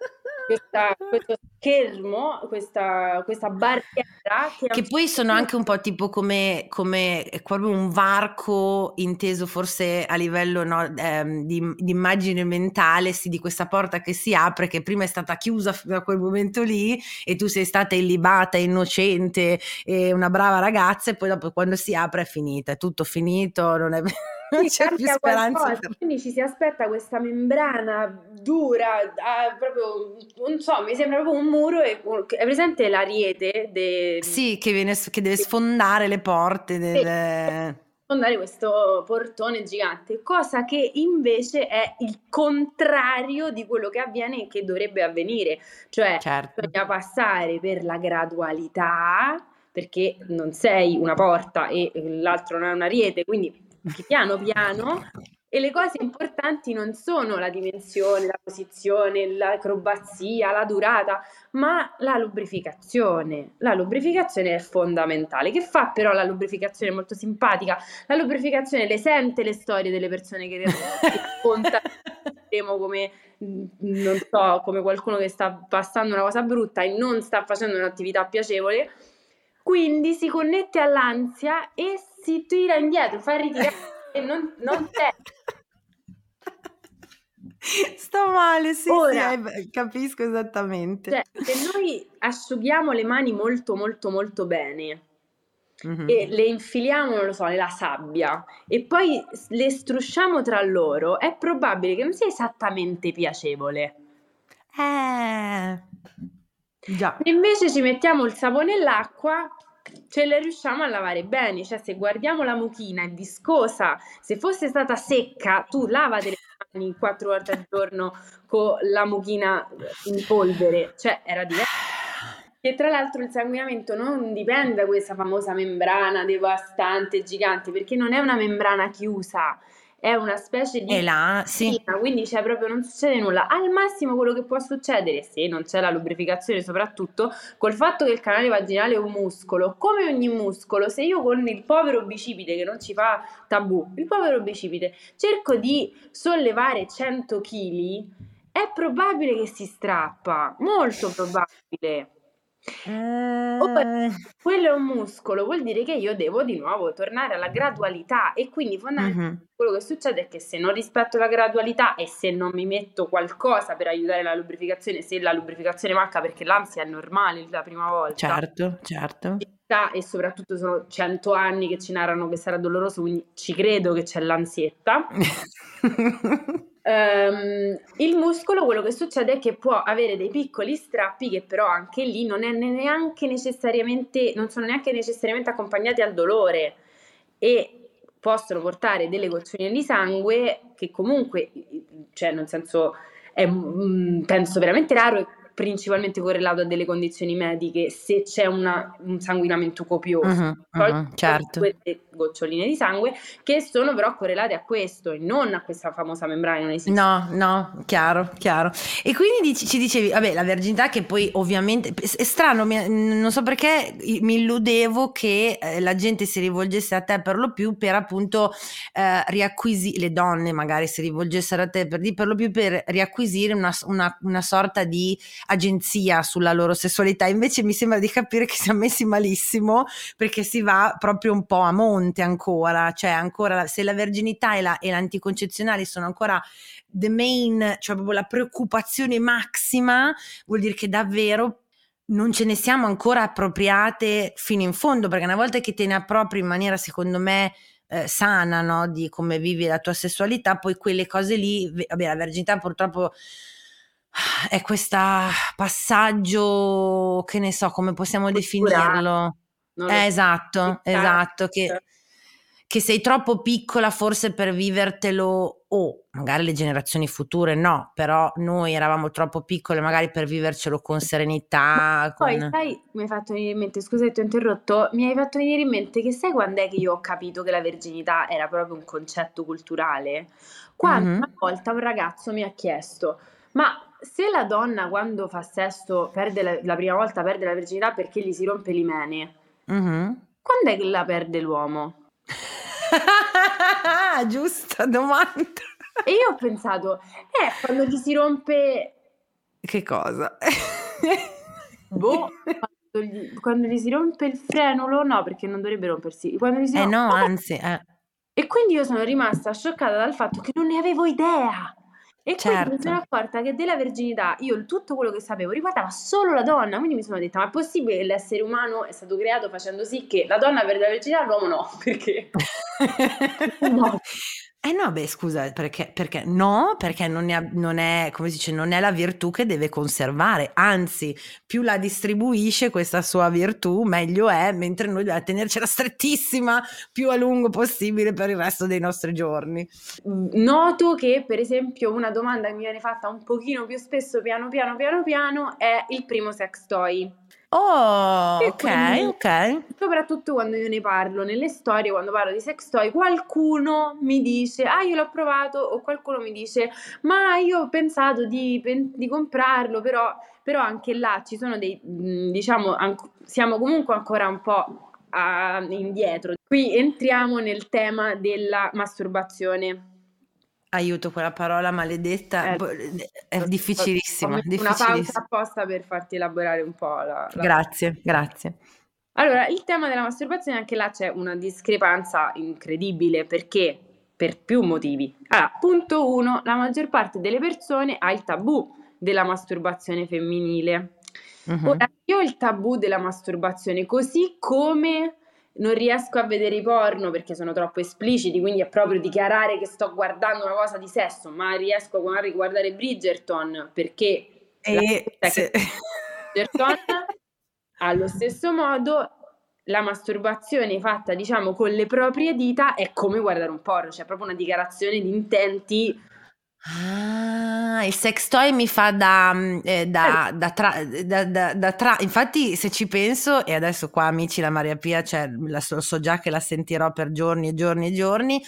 questa, questo schermo, questa, questa barriera. Che, che poi sono anche un po' tipo come, come proprio un varco inteso forse a livello no, ehm, di, di, immagine mentale, sì, di questa porta che si apre, che prima è stata chiusa fino a quel momento lì e tu sei stata illibata, innocente e una brava ragazza e poi dopo quando si apre è finita, è tutto finito, non è non c'è più speranza. Per... Quindi ci si aspetta questa membrana dura, ah, proprio, non so, mi sembra proprio un muro. E, è presente l'ariete? De... Sì, che, viene, che deve sfondare le porte. Del... Sì sfondare questo portone gigante, cosa che invece è il contrario di quello che avviene e che dovrebbe avvenire, cioè certo. bisogna passare per la gradualità perché non sei una porta e l'altro non è una ariete, quindi piano piano e le cose importanti non sono la dimensione, la posizione, l'acrobazia, la durata, ma la lubrificazione. La lubrificazione è fondamentale. Che fa però la lubrificazione? Molto simpatica. La lubrificazione le sente le storie delle persone che raccontano come non so, come qualcuno che sta passando una cosa brutta e non sta facendo un'attività piacevole. Quindi si connette all'ansia e si tira indietro, fa ritirare e non, non c'è. Sto male, sì, Ora sì, eh, capisco esattamente. Cioè, se noi asciughiamo le mani molto, molto, molto bene Mh-mh. e le infiliamo, non lo so, nella sabbia e poi le strusciamo tra loro, è probabile che non sia esattamente piacevole. Eh. Già. Se invece ci mettiamo il sapone e l'acqua, ce le riusciamo a lavare bene. Cioè, se guardiamo la mucchina è viscosa, se fosse stata secca, tu lavate le mani 4 volte al giorno con la mucchina in polvere, cioè era diverso. E tra l'altro il sanguinamento non dipende da questa famosa membrana devastante, gigante, perché non è una membrana chiusa, è una specie di là, sì. quindi cioè proprio non succede nulla. Al massimo quello che può succedere, se non c'è la lubrificazione soprattutto, col fatto che il canale vaginale è un muscolo, come ogni muscolo, se io con il povero bicipite che non ci fa tabù, il povero bicipite, cerco di sollevare 100 kg, è probabile che si strappa, molto probabile. Ehm. quello è un muscolo, vuol dire che io devo di nuovo tornare alla gradualità e quindi fondamentalmente Mh-mh. quello che succede è che se non rispetto la gradualità e se non mi metto qualcosa per aiutare la lubrificazione, se la lubrificazione manca perché l'ansia è normale la prima volta, Certo, certo. e soprattutto sono 100 anni che ci narrano che sarà doloroso, quindi ci credo che c'è l'ansietta. Ehm, il muscolo quello che succede è che può avere dei piccoli strappi che però anche lì non è neanche necessariamente non sono neanche necessariamente accompagnati al dolore e possono portare delle goccioline di sangue che comunque, cioè nel senso è mm, penso veramente raro e principalmente correlato a delle condizioni mediche se c'è una- un sanguinamento copioso. Poi mh-mh, certo. queste goccioline di sangue che sono però correlate a questo e non a questa famosa membrana non esiste. No, no, chiaro, chiaro. E quindi dici- ci dicevi, vabbè, la verginità che poi ovviamente è è strano, non so perché mi illudevo che eh, la gente si rivolgesse a te per lo più per appunto eh, riacquisire, le donne magari si rivolgessero a te per, per lo più per riacquisire una, una- una sorta di agenzia sulla loro sessualità. Invece mi sembra di capire che siamo messi malissimo perché si va proprio un po' a monte ancora, cioè ancora se la verginità e, la- e l'anticoncezionale sono ancora the main, cioè proprio la preoccupazione massima, vuol dire che davvero non ce ne siamo ancora appropriate fino in fondo, perché una volta che te ne appropri in maniera secondo me eh, sana, no? di come vivi la tua sessualità, poi quelle cose lì, vabbè, la verginità purtroppo è questo passaggio, che ne so, come possiamo Culturale. definirlo? Eh, esatto, esatto, che, che sei troppo piccola forse per vivertelo, o magari le generazioni future no, però noi eravamo troppo piccole magari per vivercelo con serenità. Poi, con- sai, mi hai fatto venire in mente, scusa ti ho interrotto, mi hai fatto venire in mente che sai quando è che io ho capito che la verginità era proprio un concetto culturale? Quando Mhm. una volta un ragazzo mi ha chiesto, ma se la donna quando fa sesso perde la, la prima volta perde la verginità perché gli si rompe l'imene, Mhm. quando è che la perde l'uomo? Giusta domanda. E io ho pensato, eh, quando gli si rompe, Che cosa? boh, quando gli, quando gli si rompe il frenulo, no, perché non dovrebbe rompersi, quando gli si Eh rompe... no, anzi, eh. E quindi io sono rimasta scioccata dal fatto che non ne avevo idea. E quindi mi Certo. sono accorta che della verginità io tutto quello che sapevo riguardava solo la donna. Quindi mi sono detta: ma è possibile che l'essere umano è stato creato facendo sì che la donna perde la verginità, l'uomo no? Perché? No. Eh no, beh, scusa, perché, perché no? Perché non, ha- non è, come si dice, non è la virtù che deve conservare, anzi, più la distribuisce questa sua virtù, meglio è, mentre noi dobbiamo tenercela strettissima più a lungo possibile per il resto dei nostri giorni. Noto che, per esempio, una domanda che mi viene fatta un pochino più spesso, piano piano, piano piano, è il primo sex toy. Oh, E ok, quindi- ok. Soprattutto quando io ne parlo nelle storie, quando parlo di sex toy, qualcuno mi dice: Ah, io l'ho provato, o qualcuno mi dice: Ma io ho pensato di, di comprarlo, però, però anche là ci sono dei, mh, diciamo, anc- siamo comunque ancora un po' a- indietro. Qui entriamo nel tema della masturbazione. Aiuto, quella parola maledetta Eh, boh, è difficilissima, una pausa apposta per farti elaborare un po' la, la Grazie, grazie. Allora, il tema della masturbazione, anche là c'è una discrepanza incredibile perché per più motivi. Allora, punto 1, la maggior parte delle persone ha il tabù della masturbazione femminile. Uh-huh. Ora, io ho il tabù della masturbazione, così come non riesco a vedere i porno perché sono troppo espliciti, quindi è proprio dichiarare che sto guardando una cosa di sesso, ma riesco a guardare Bridgerton perché e se... Bridgerton allo stesso modo la masturbazione fatta diciamo con le proprie dita è come guardare un porno, cioè proprio una dichiarazione di intenti Ah, il sex toy mi fa da, mm, eh, da, da, tra, da, da, da tra, infatti se ci penso, e adesso qua amici la Maria Pia, cioè, la, so, so già che la sentirò per giorni e giorni e giorni,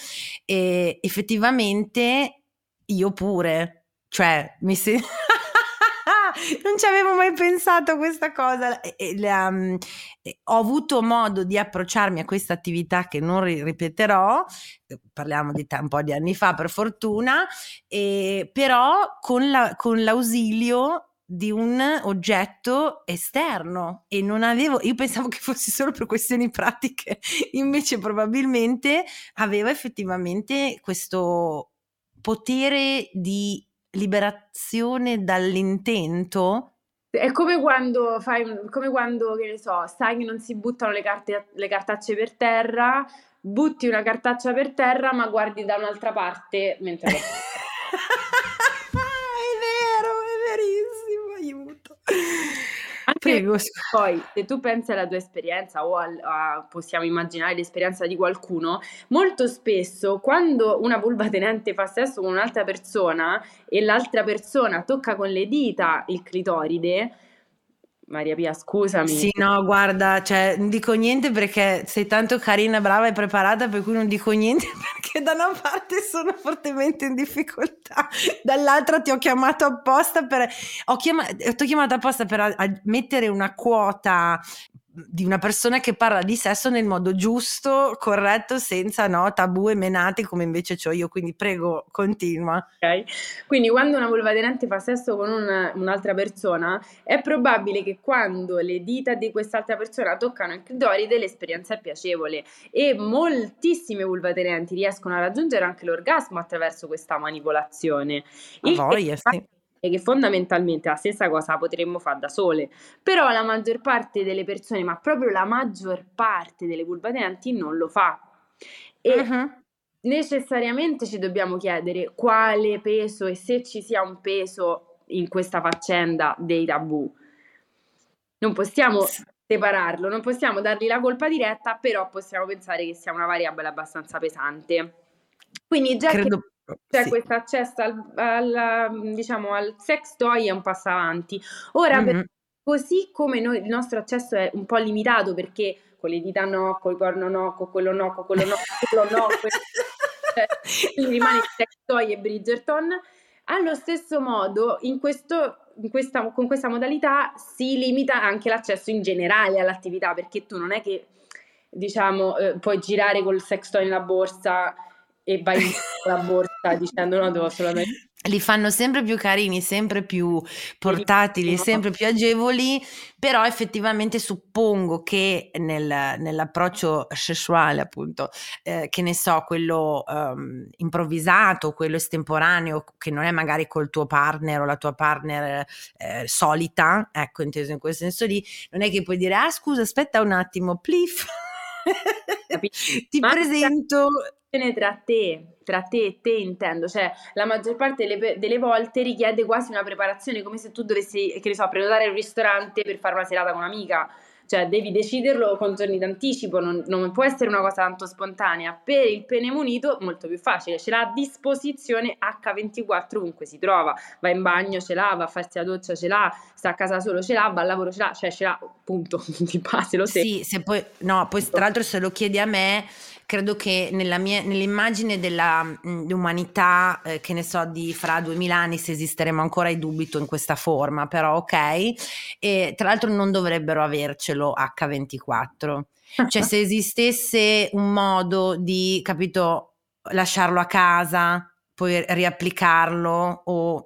e effettivamente io pure, cioè mi sento... non ci avevo mai pensato a questa cosa. E, e, um, ho avuto modo di approcciarmi a questa attività che non ripeterò, eh, parliamo di t- un po' di anni fa per fortuna, e, però con, la, con l'ausilio di un oggetto esterno e non avevo, io pensavo che fosse solo per questioni pratiche, invece probabilmente aveva effettivamente questo potere di liberazione dall'intento? È come quando fai, come quando, che ne so, sai che non si buttano le, carte, le cartacce per terra, butti una cartaccia per terra ma guardi da un'altra parte mentre... è vero, è verissimo, aiuto. Anche Prego. Poi, se tu pensi alla tua esperienza o al, a, possiamo immaginare l'esperienza di qualcuno, molto spesso quando una vulva tenente fa sesso con un'altra persona e l'altra persona tocca con le dita il clitoride, Maria Pia, scusami. Sì, no, guarda, cioè, non dico niente perché sei tanto carina, brava e preparata, per cui non dico niente perché da una parte sono fortemente in difficoltà, dall'altra ti ho chiamato apposta per, ho chiamato, ti ho chiamato apposta per a mettere una quota di una persona che parla di sesso nel modo giusto, corretto, senza no, tabù e menate come invece ho io, quindi prego, continua. Ok, quindi quando una vulva aderente fa sesso con una, un'altra persona, è probabile che quando le dita di quest'altra persona toccano il clitoride l'esperienza è piacevole e moltissime vulve aderenti riescono a raggiungere anche l'orgasmo attraverso questa manipolazione. A voglia, sì e che fondamentalmente la stessa cosa potremmo fare da sole, però la maggior parte delle persone, ma proprio la maggior parte delle vulvatenanti non lo fa. E uh-huh. necessariamente ci dobbiamo chiedere quale peso e se ci sia un peso in questa faccenda dei tabù. Non possiamo separarlo, non possiamo dargli la colpa diretta, però possiamo pensare che sia una variabile abbastanza pesante. Quindi già Credo... che cioè sì. questo accesso al, al, diciamo, al sex toy è un passo avanti. Ora, mm-hmm. per, così come noi, il nostro accesso è un po' limitato perché con le dita no, con il porno no, con quello no, con quello no, con quello no, quello, cioè, rimane il sex toy e Bridgerton, allo stesso modo in questo in questa, con questa modalità si limita anche l'accesso in generale all'attività perché tu non è che diciamo eh, puoi girare col sex toy nella borsa e vai in la borsa dicendo no, devo solamente li fanno sempre più carini, sempre più portatili, sempre più agevoli, però effettivamente suppongo che nel, nell'approccio sessuale, appunto, eh, che ne so, quello um, improvvisato, quello estemporaneo, che non è magari col tuo partner o la tua partner eh, solita, ecco, inteso in quel senso lì, non è che puoi dire, ah scusa, aspetta un attimo, plif. Ti Ma presento tra te, tra te e te intendo, cioè la maggior parte delle, delle, volte richiede quasi una preparazione, come se tu dovessi, che ne so, prenotare il ristorante per fare una serata con un'amica, cioè devi deciderlo con giorni d'anticipo, non, non, può essere una cosa tanto spontanea. Per il pene munito molto più facile, ce l'ha a disposizione H24 ovunque si trova, va in bagno, ce l'ha, va a farsi la doccia, ce l'ha, sta a casa solo, ce l'ha, va al lavoro, ce l'ha, cioè ce l'ha, punto, di base lo sai. Sì, se poi, no, poi tra l'altro se lo chiedi a me credo che nella mia, nell'immagine dell'umanità, mm, eh, che ne so, di fra 2000 anni, se esisteremo ancora, i dubito in questa forma, però ok. E tra l'altro non dovrebbero avercelo H24. Cioè se esistesse un modo di, capito, lasciarlo a casa, poi riapplicarlo o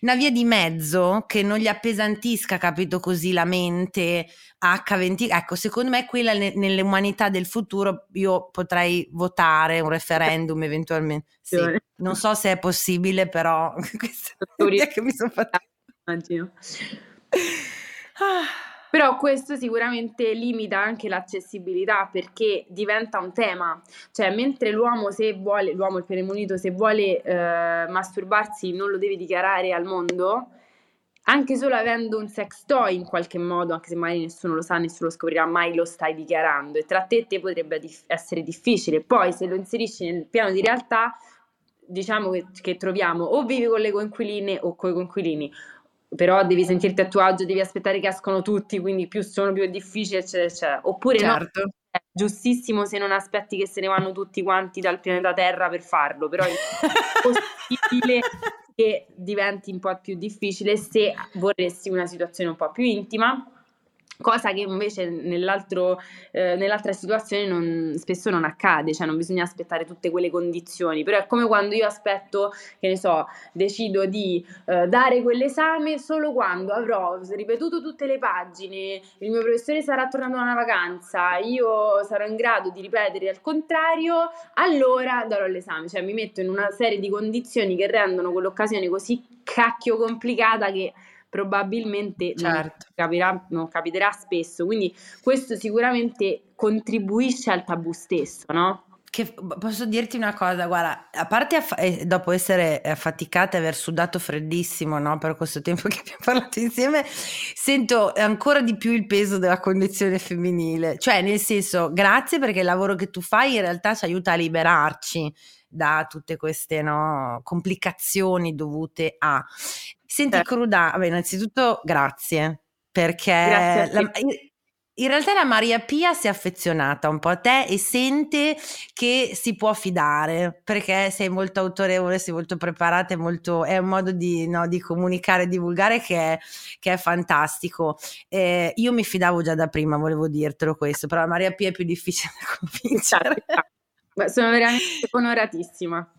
una via di mezzo che non gli appesantisca, capito così, la mente H20. Ecco, secondo me quella ne, nell'umanità del futuro io potrei votare un referendum eventualmente. Sì, non so se è possibile, però questa è che mi sono fatta. Immagino. Ah. Però questo sicuramente limita anche l'accessibilità perché diventa un tema, cioè mentre l'uomo se vuole, l'uomo il penemunito se vuole eh, masturbarsi non lo deve dichiarare al mondo, anche solo avendo un sex toy in qualche modo, anche se magari nessuno lo sa, nessuno lo scoprirà mai, lo stai dichiarando e tra te e te potrebbe dif- essere difficile. Poi se lo inserisci nel piano di realtà, diciamo che, che troviamo o vivi con le coinquiline o con i coinquilini però devi sentirti a tuo agio, devi aspettare che escono tutti, quindi più sono più è difficile, eccetera, eccetera. Oppure certo. no, è giustissimo se non aspetti che se ne vanno tutti quanti dal pianeta Terra per farlo, però è possibile che diventi un po' più difficile se vorresti una situazione un po' più intima cosa che invece eh, nell'altra situazione non, spesso non accade, cioè non bisogna aspettare tutte quelle condizioni, però è come quando io aspetto, che ne so, decido di eh, dare quell'esame solo quando avrò ripetuto tutte le pagine, il mio professore sarà tornato da una vacanza, io sarò in grado di ripetere al contrario, allora darò l'esame, cioè mi metto in una serie di condizioni che rendono quell'occasione così cacchio complicata che probabilmente certo. non, capirà, non capiterà spesso. Quindi questo sicuramente contribuisce al tabù stesso, no? Che posso dirti una cosa, guarda, a parte aff- eh, dopo essere affaticata e aver sudato freddissimo no, per questo tempo che abbiamo parlato insieme, sento ancora di più il peso della condizione femminile. Cioè, nel senso, grazie perché il lavoro che tu fai in realtà ci aiuta a liberarci da tutte queste no, complicazioni dovute a. Senti, certo. Cruda, vabbè, innanzitutto grazie perché grazie la, in realtà la Maria Pia si è affezionata un po' a te e sente che si può fidare perché sei molto autorevole, sei molto preparata, è, molto, è un modo di, no, di comunicare, divulgare che è, che è fantastico. Eh, io mi fidavo già da prima, volevo dirtelo questo, però la Maria Pia è più difficile da convincere. Certo. Sono veramente onoratissima.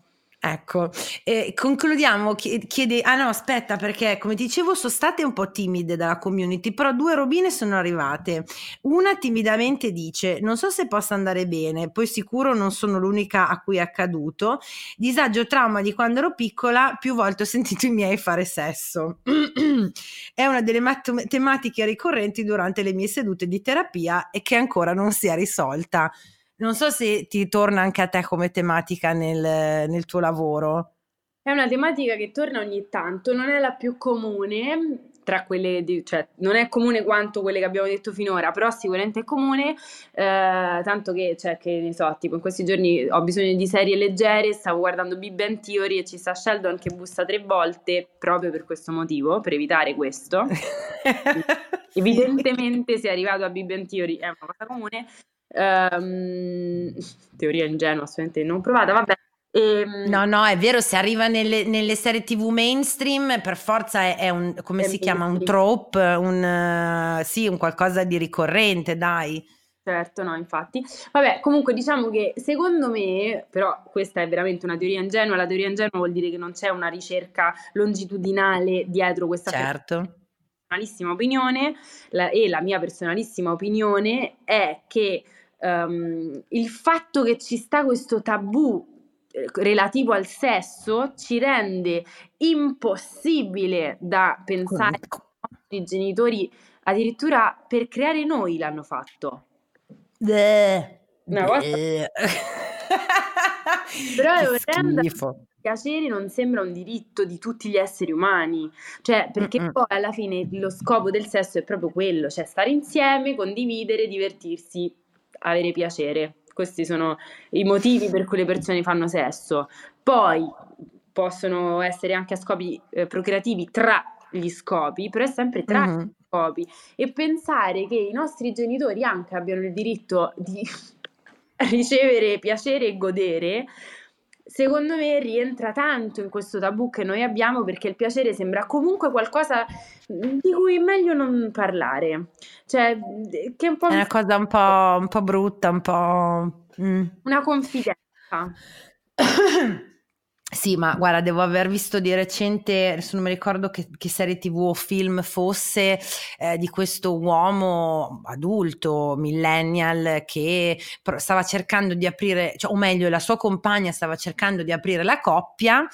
Ecco, eh, concludiamo, chiede, ah no aspetta perché come dicevo sono state un po' timide dalla community, però due robine sono arrivate, una timidamente dice non so se possa andare bene, poi sicuro non sono l'unica a cui è accaduto, disagio trauma di quando ero piccola, più volte ho sentito i miei fare sesso, è una delle mat- tematiche ricorrenti durante le mie sedute di terapia e che ancora non si è risolta. Non so se ti torna anche a te come tematica nel, nel tuo lavoro. È una tematica che torna ogni tanto, non è la più comune, tra quelle di, cioè non è comune quanto quelle che abbiamo detto finora, però sicuramente è comune, eh, tanto che, cioè, che ne so, tipo in questi giorni ho bisogno di serie leggere, stavo guardando Big Bang Theory e ci sta Sheldon che bussa tre volte proprio per questo motivo, per evitare questo. Evidentemente se è arrivato a Big Bang Theory è una cosa comune, Um, teoria ingenua, assolutamente non provata, vabbè. E, ehm, no, no, è vero, se arriva nelle, nelle serie TV mainstream, per forza è, è un, come è si chiama, un trope, un, uh, sì, un qualcosa di ricorrente, dai. Certo, no, infatti. Vabbè, comunque diciamo che secondo me, però questa è veramente una teoria ingenua, la teoria ingenua vuol dire che non c'è una ricerca longitudinale dietro questa certo. personalissima opinione la, e la mia personalissima opinione è che um, il fatto che ci sta questo tabù eh, relativo al sesso ci rende impossibile da pensare i genitori addirittura per creare noi l'hanno fatto. Beh, Una cosa... Però è orrenda piacere non sembra un diritto di tutti gli esseri umani, cioè perché Mm-mm. poi alla fine lo scopo del sesso è proprio quello, cioè stare insieme, condividere, divertirsi avere piacere. Questi sono i motivi per cui le persone fanno sesso. Poi possono essere anche a scopi eh, procreativi tra gli scopi, però è sempre tra mm-hmm. gli scopi. E pensare che i nostri genitori anche abbiano il diritto di ricevere piacere e godere secondo me rientra tanto in questo tabù che noi abbiamo perché il piacere sembra comunque qualcosa di cui è meglio non parlare. Cioè, che è un po'... È una cosa un po', un po brutta, un po'... Mm. Una confidenza. Sì, ma guarda, devo aver visto di recente, adesso non mi ricordo che, che serie tv o film fosse, eh, di questo uomo adulto, millennial, che stava cercando di aprire, cioè, o meglio, la sua compagna stava cercando di aprire la coppia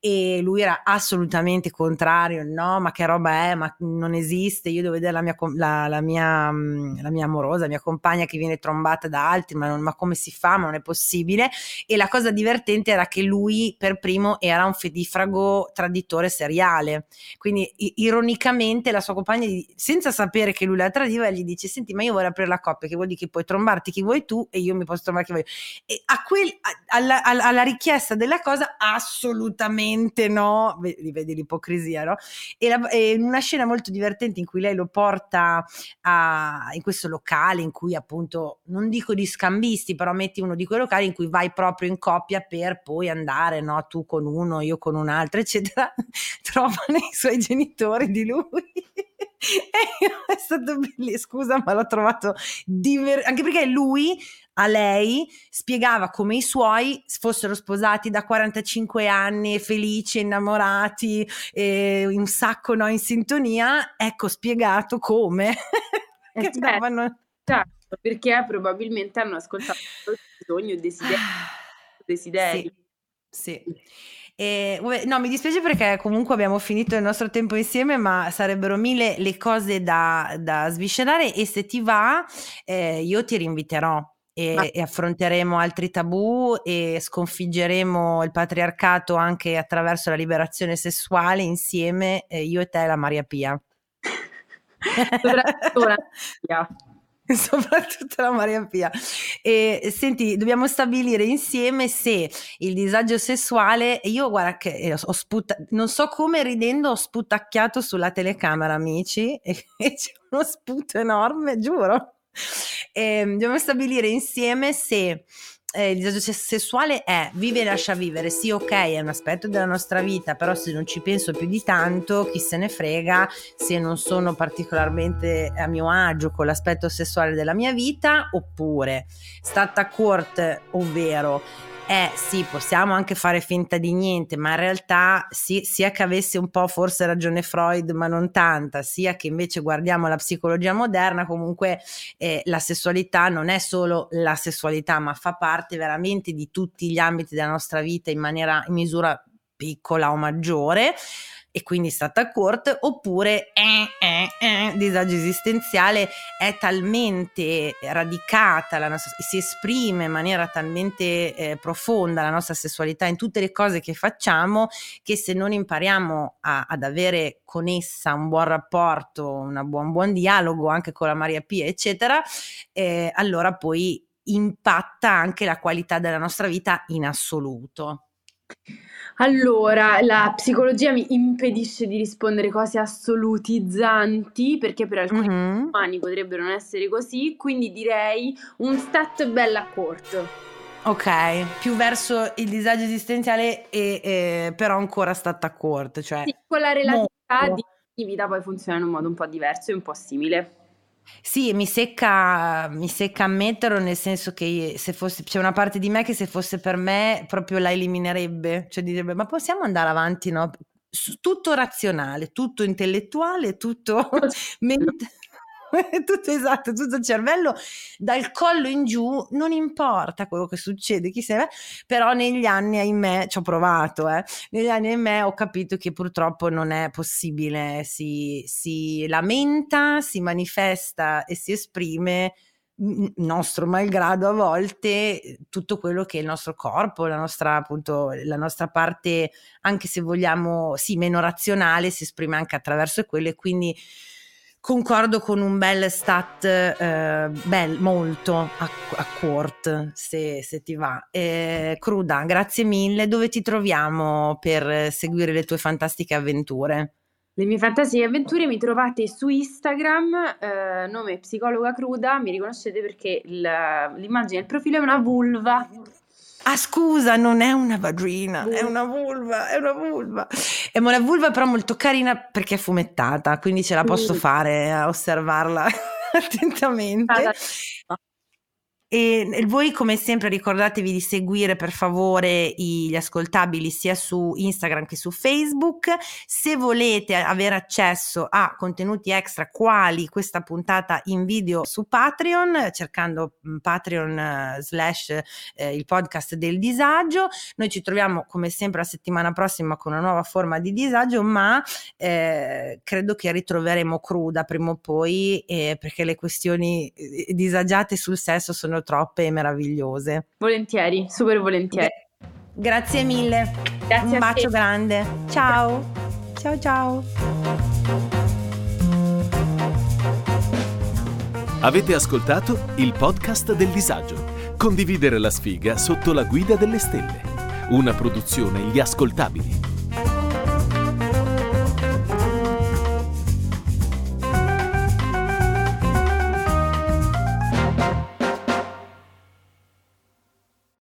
e lui era assolutamente contrario, no, ma che roba è, ma non esiste, io devo vedere la mia, la, la mia, mm, la mia amorosa, la mia compagna che viene trombata da altri, ma, non, ma come si fa, ma non è possibile. E la cosa divertente era che lui per primo era un fedifrago traditore seriale. Quindi ironicamente la sua compagna, senza sapere che lui la tradiva, gli dice: Senti, ma io vorrei aprire la coppia, che vuol dire che puoi trombarti chi vuoi tu e io mi posso trombare chi voglio. E a quel, a, alla, alla, richiesta della cosa, assolutamente no. Vedi, vedi l'ipocrisia, no? E, la, e una scena molto divertente in cui lei lo porta a, in questo locale in cui appunto non dico di scambisti, però metti uno di quei locali in cui vai proprio in coppia per poi andare no, tu con uno, io con un altro, eccetera, trovano i suoi genitori di lui. e è stato bellissimo, scusa, ma l'ho trovato divertente, anche perché lui a lei spiegava come i suoi fossero sposati da 45 anni, felici, innamorati, eh, un sacco no, in sintonia, ecco spiegato come. Eh, che stavano... Certo, perché probabilmente hanno ascoltato il bisogno e desiderio. desideri. Sì. Sì. E, no, mi dispiace perché comunque abbiamo finito il nostro tempo insieme, ma sarebbero mille le cose da, da sviscerare e se ti va eh, io ti rinviterò. E, e, affronteremo altri tabù e sconfiggeremo il patriarcato anche attraverso la liberazione sessuale insieme, eh, io e te la Maria Pia. La Pia. soprattutto la Maria Pia. E senti, dobbiamo stabilire insieme se il disagio sessuale, io guarda che eh, ho sputato, non so come ridendo ho sputacchiato sulla telecamera, amici, e, c'è uno sputo enorme, giuro. E dobbiamo stabilire insieme se eh, il disagio sessuale è vive e lascia vivere, sì ok è un aspetto della nostra vita, però se non ci penso più di tanto chi se ne frega se non sono particolarmente a mio agio con l'aspetto sessuale della mia vita oppure stata court ovvero eh sì, possiamo anche fare finta di niente, ma in realtà sì, sia che avesse un po' forse ragione Freud, ma non tanta, sia che invece guardiamo la psicologia moderna, comunque eh, la sessualità non è solo la sessualità, ma fa parte veramente di tutti gli ambiti della nostra vita in maniera in misura piccola o maggiore e quindi stata a court, oppure eh, eh, eh, disagio esistenziale è talmente radicata, nostra, si esprime in maniera talmente eh, profonda la nostra sessualità in tutte le cose che facciamo che se non impariamo a, ad avere con essa un buon rapporto, un buon, buon dialogo anche con la Maria Pia, eccetera, eh, allora poi impatta anche la qualità della nostra vita in assoluto. Allora, la psicologia mi impedisce di rispondere cose assolutizzanti perché per alcuni mm-hmm. umani potrebbero non essere così, quindi direi un stat bella corto. Ok, più verso il disagio esistenziale e, e però ancora stata corto, cioè sì, con la relatività di vita poi funziona in un modo un po' diverso e un po' simile. Sì, mi secca, mi secca ammetterlo, nel senso che se fosse, c'è una parte di me che se fosse per me proprio la eliminerebbe, cioè direbbe ma possiamo andare avanti, no? Tutto razionale, tutto intellettuale, tutto mente tutto esatto, tutto il cervello dal collo in giù, non importa quello che succede, chi sei, però negli anni ahimè ci ho provato, eh, negli anni ahimè ho capito che purtroppo non è possibile, si, si lamenta, si manifesta e si esprime nostro malgrado a volte tutto quello che è il nostro corpo, la nostra appunto la nostra parte anche se vogliamo sì meno razionale si esprime anche attraverso quello e quindi concordo con un bel stat, eh, bel, molto a, a court, se, se, ti va. Eh, Cruda, grazie mille. Dove ti troviamo per seguire le tue fantastiche avventure? Le mie fantastiche avventure mi trovate su Instagram, eh, nome psicologa cruda, mi riconoscete perché il, l'immagine del profilo è una vulva. Ah, scusa, non è una vagina, è una vulva, è una vulva. È una vulva però molto carina perché è fumettata, quindi ce la posso fare a osservarla attentamente. E, e voi come sempre ricordatevi di seguire per favore gli ascoltabili sia su Instagram che su Facebook. Se volete avere accesso a contenuti extra quali questa puntata in video su Patreon, cercando Patreon eh, slash eh, il podcast del disagio, noi ci troviamo come sempre la settimana prossima con una nuova forma di disagio, ma eh, credo che ritroveremo cruda prima o poi eh, perché le questioni eh, disagiate sul sesso sono sono troppe e meravigliose. Volentieri, super volentieri. Grazie mille. Grazie Un bacio te. grande. Ciao. Ciao ciao. Avete ascoltato il podcast del disagio. Condividere la sfiga sotto la guida delle stelle. Una produzione Gli Ascoltabili.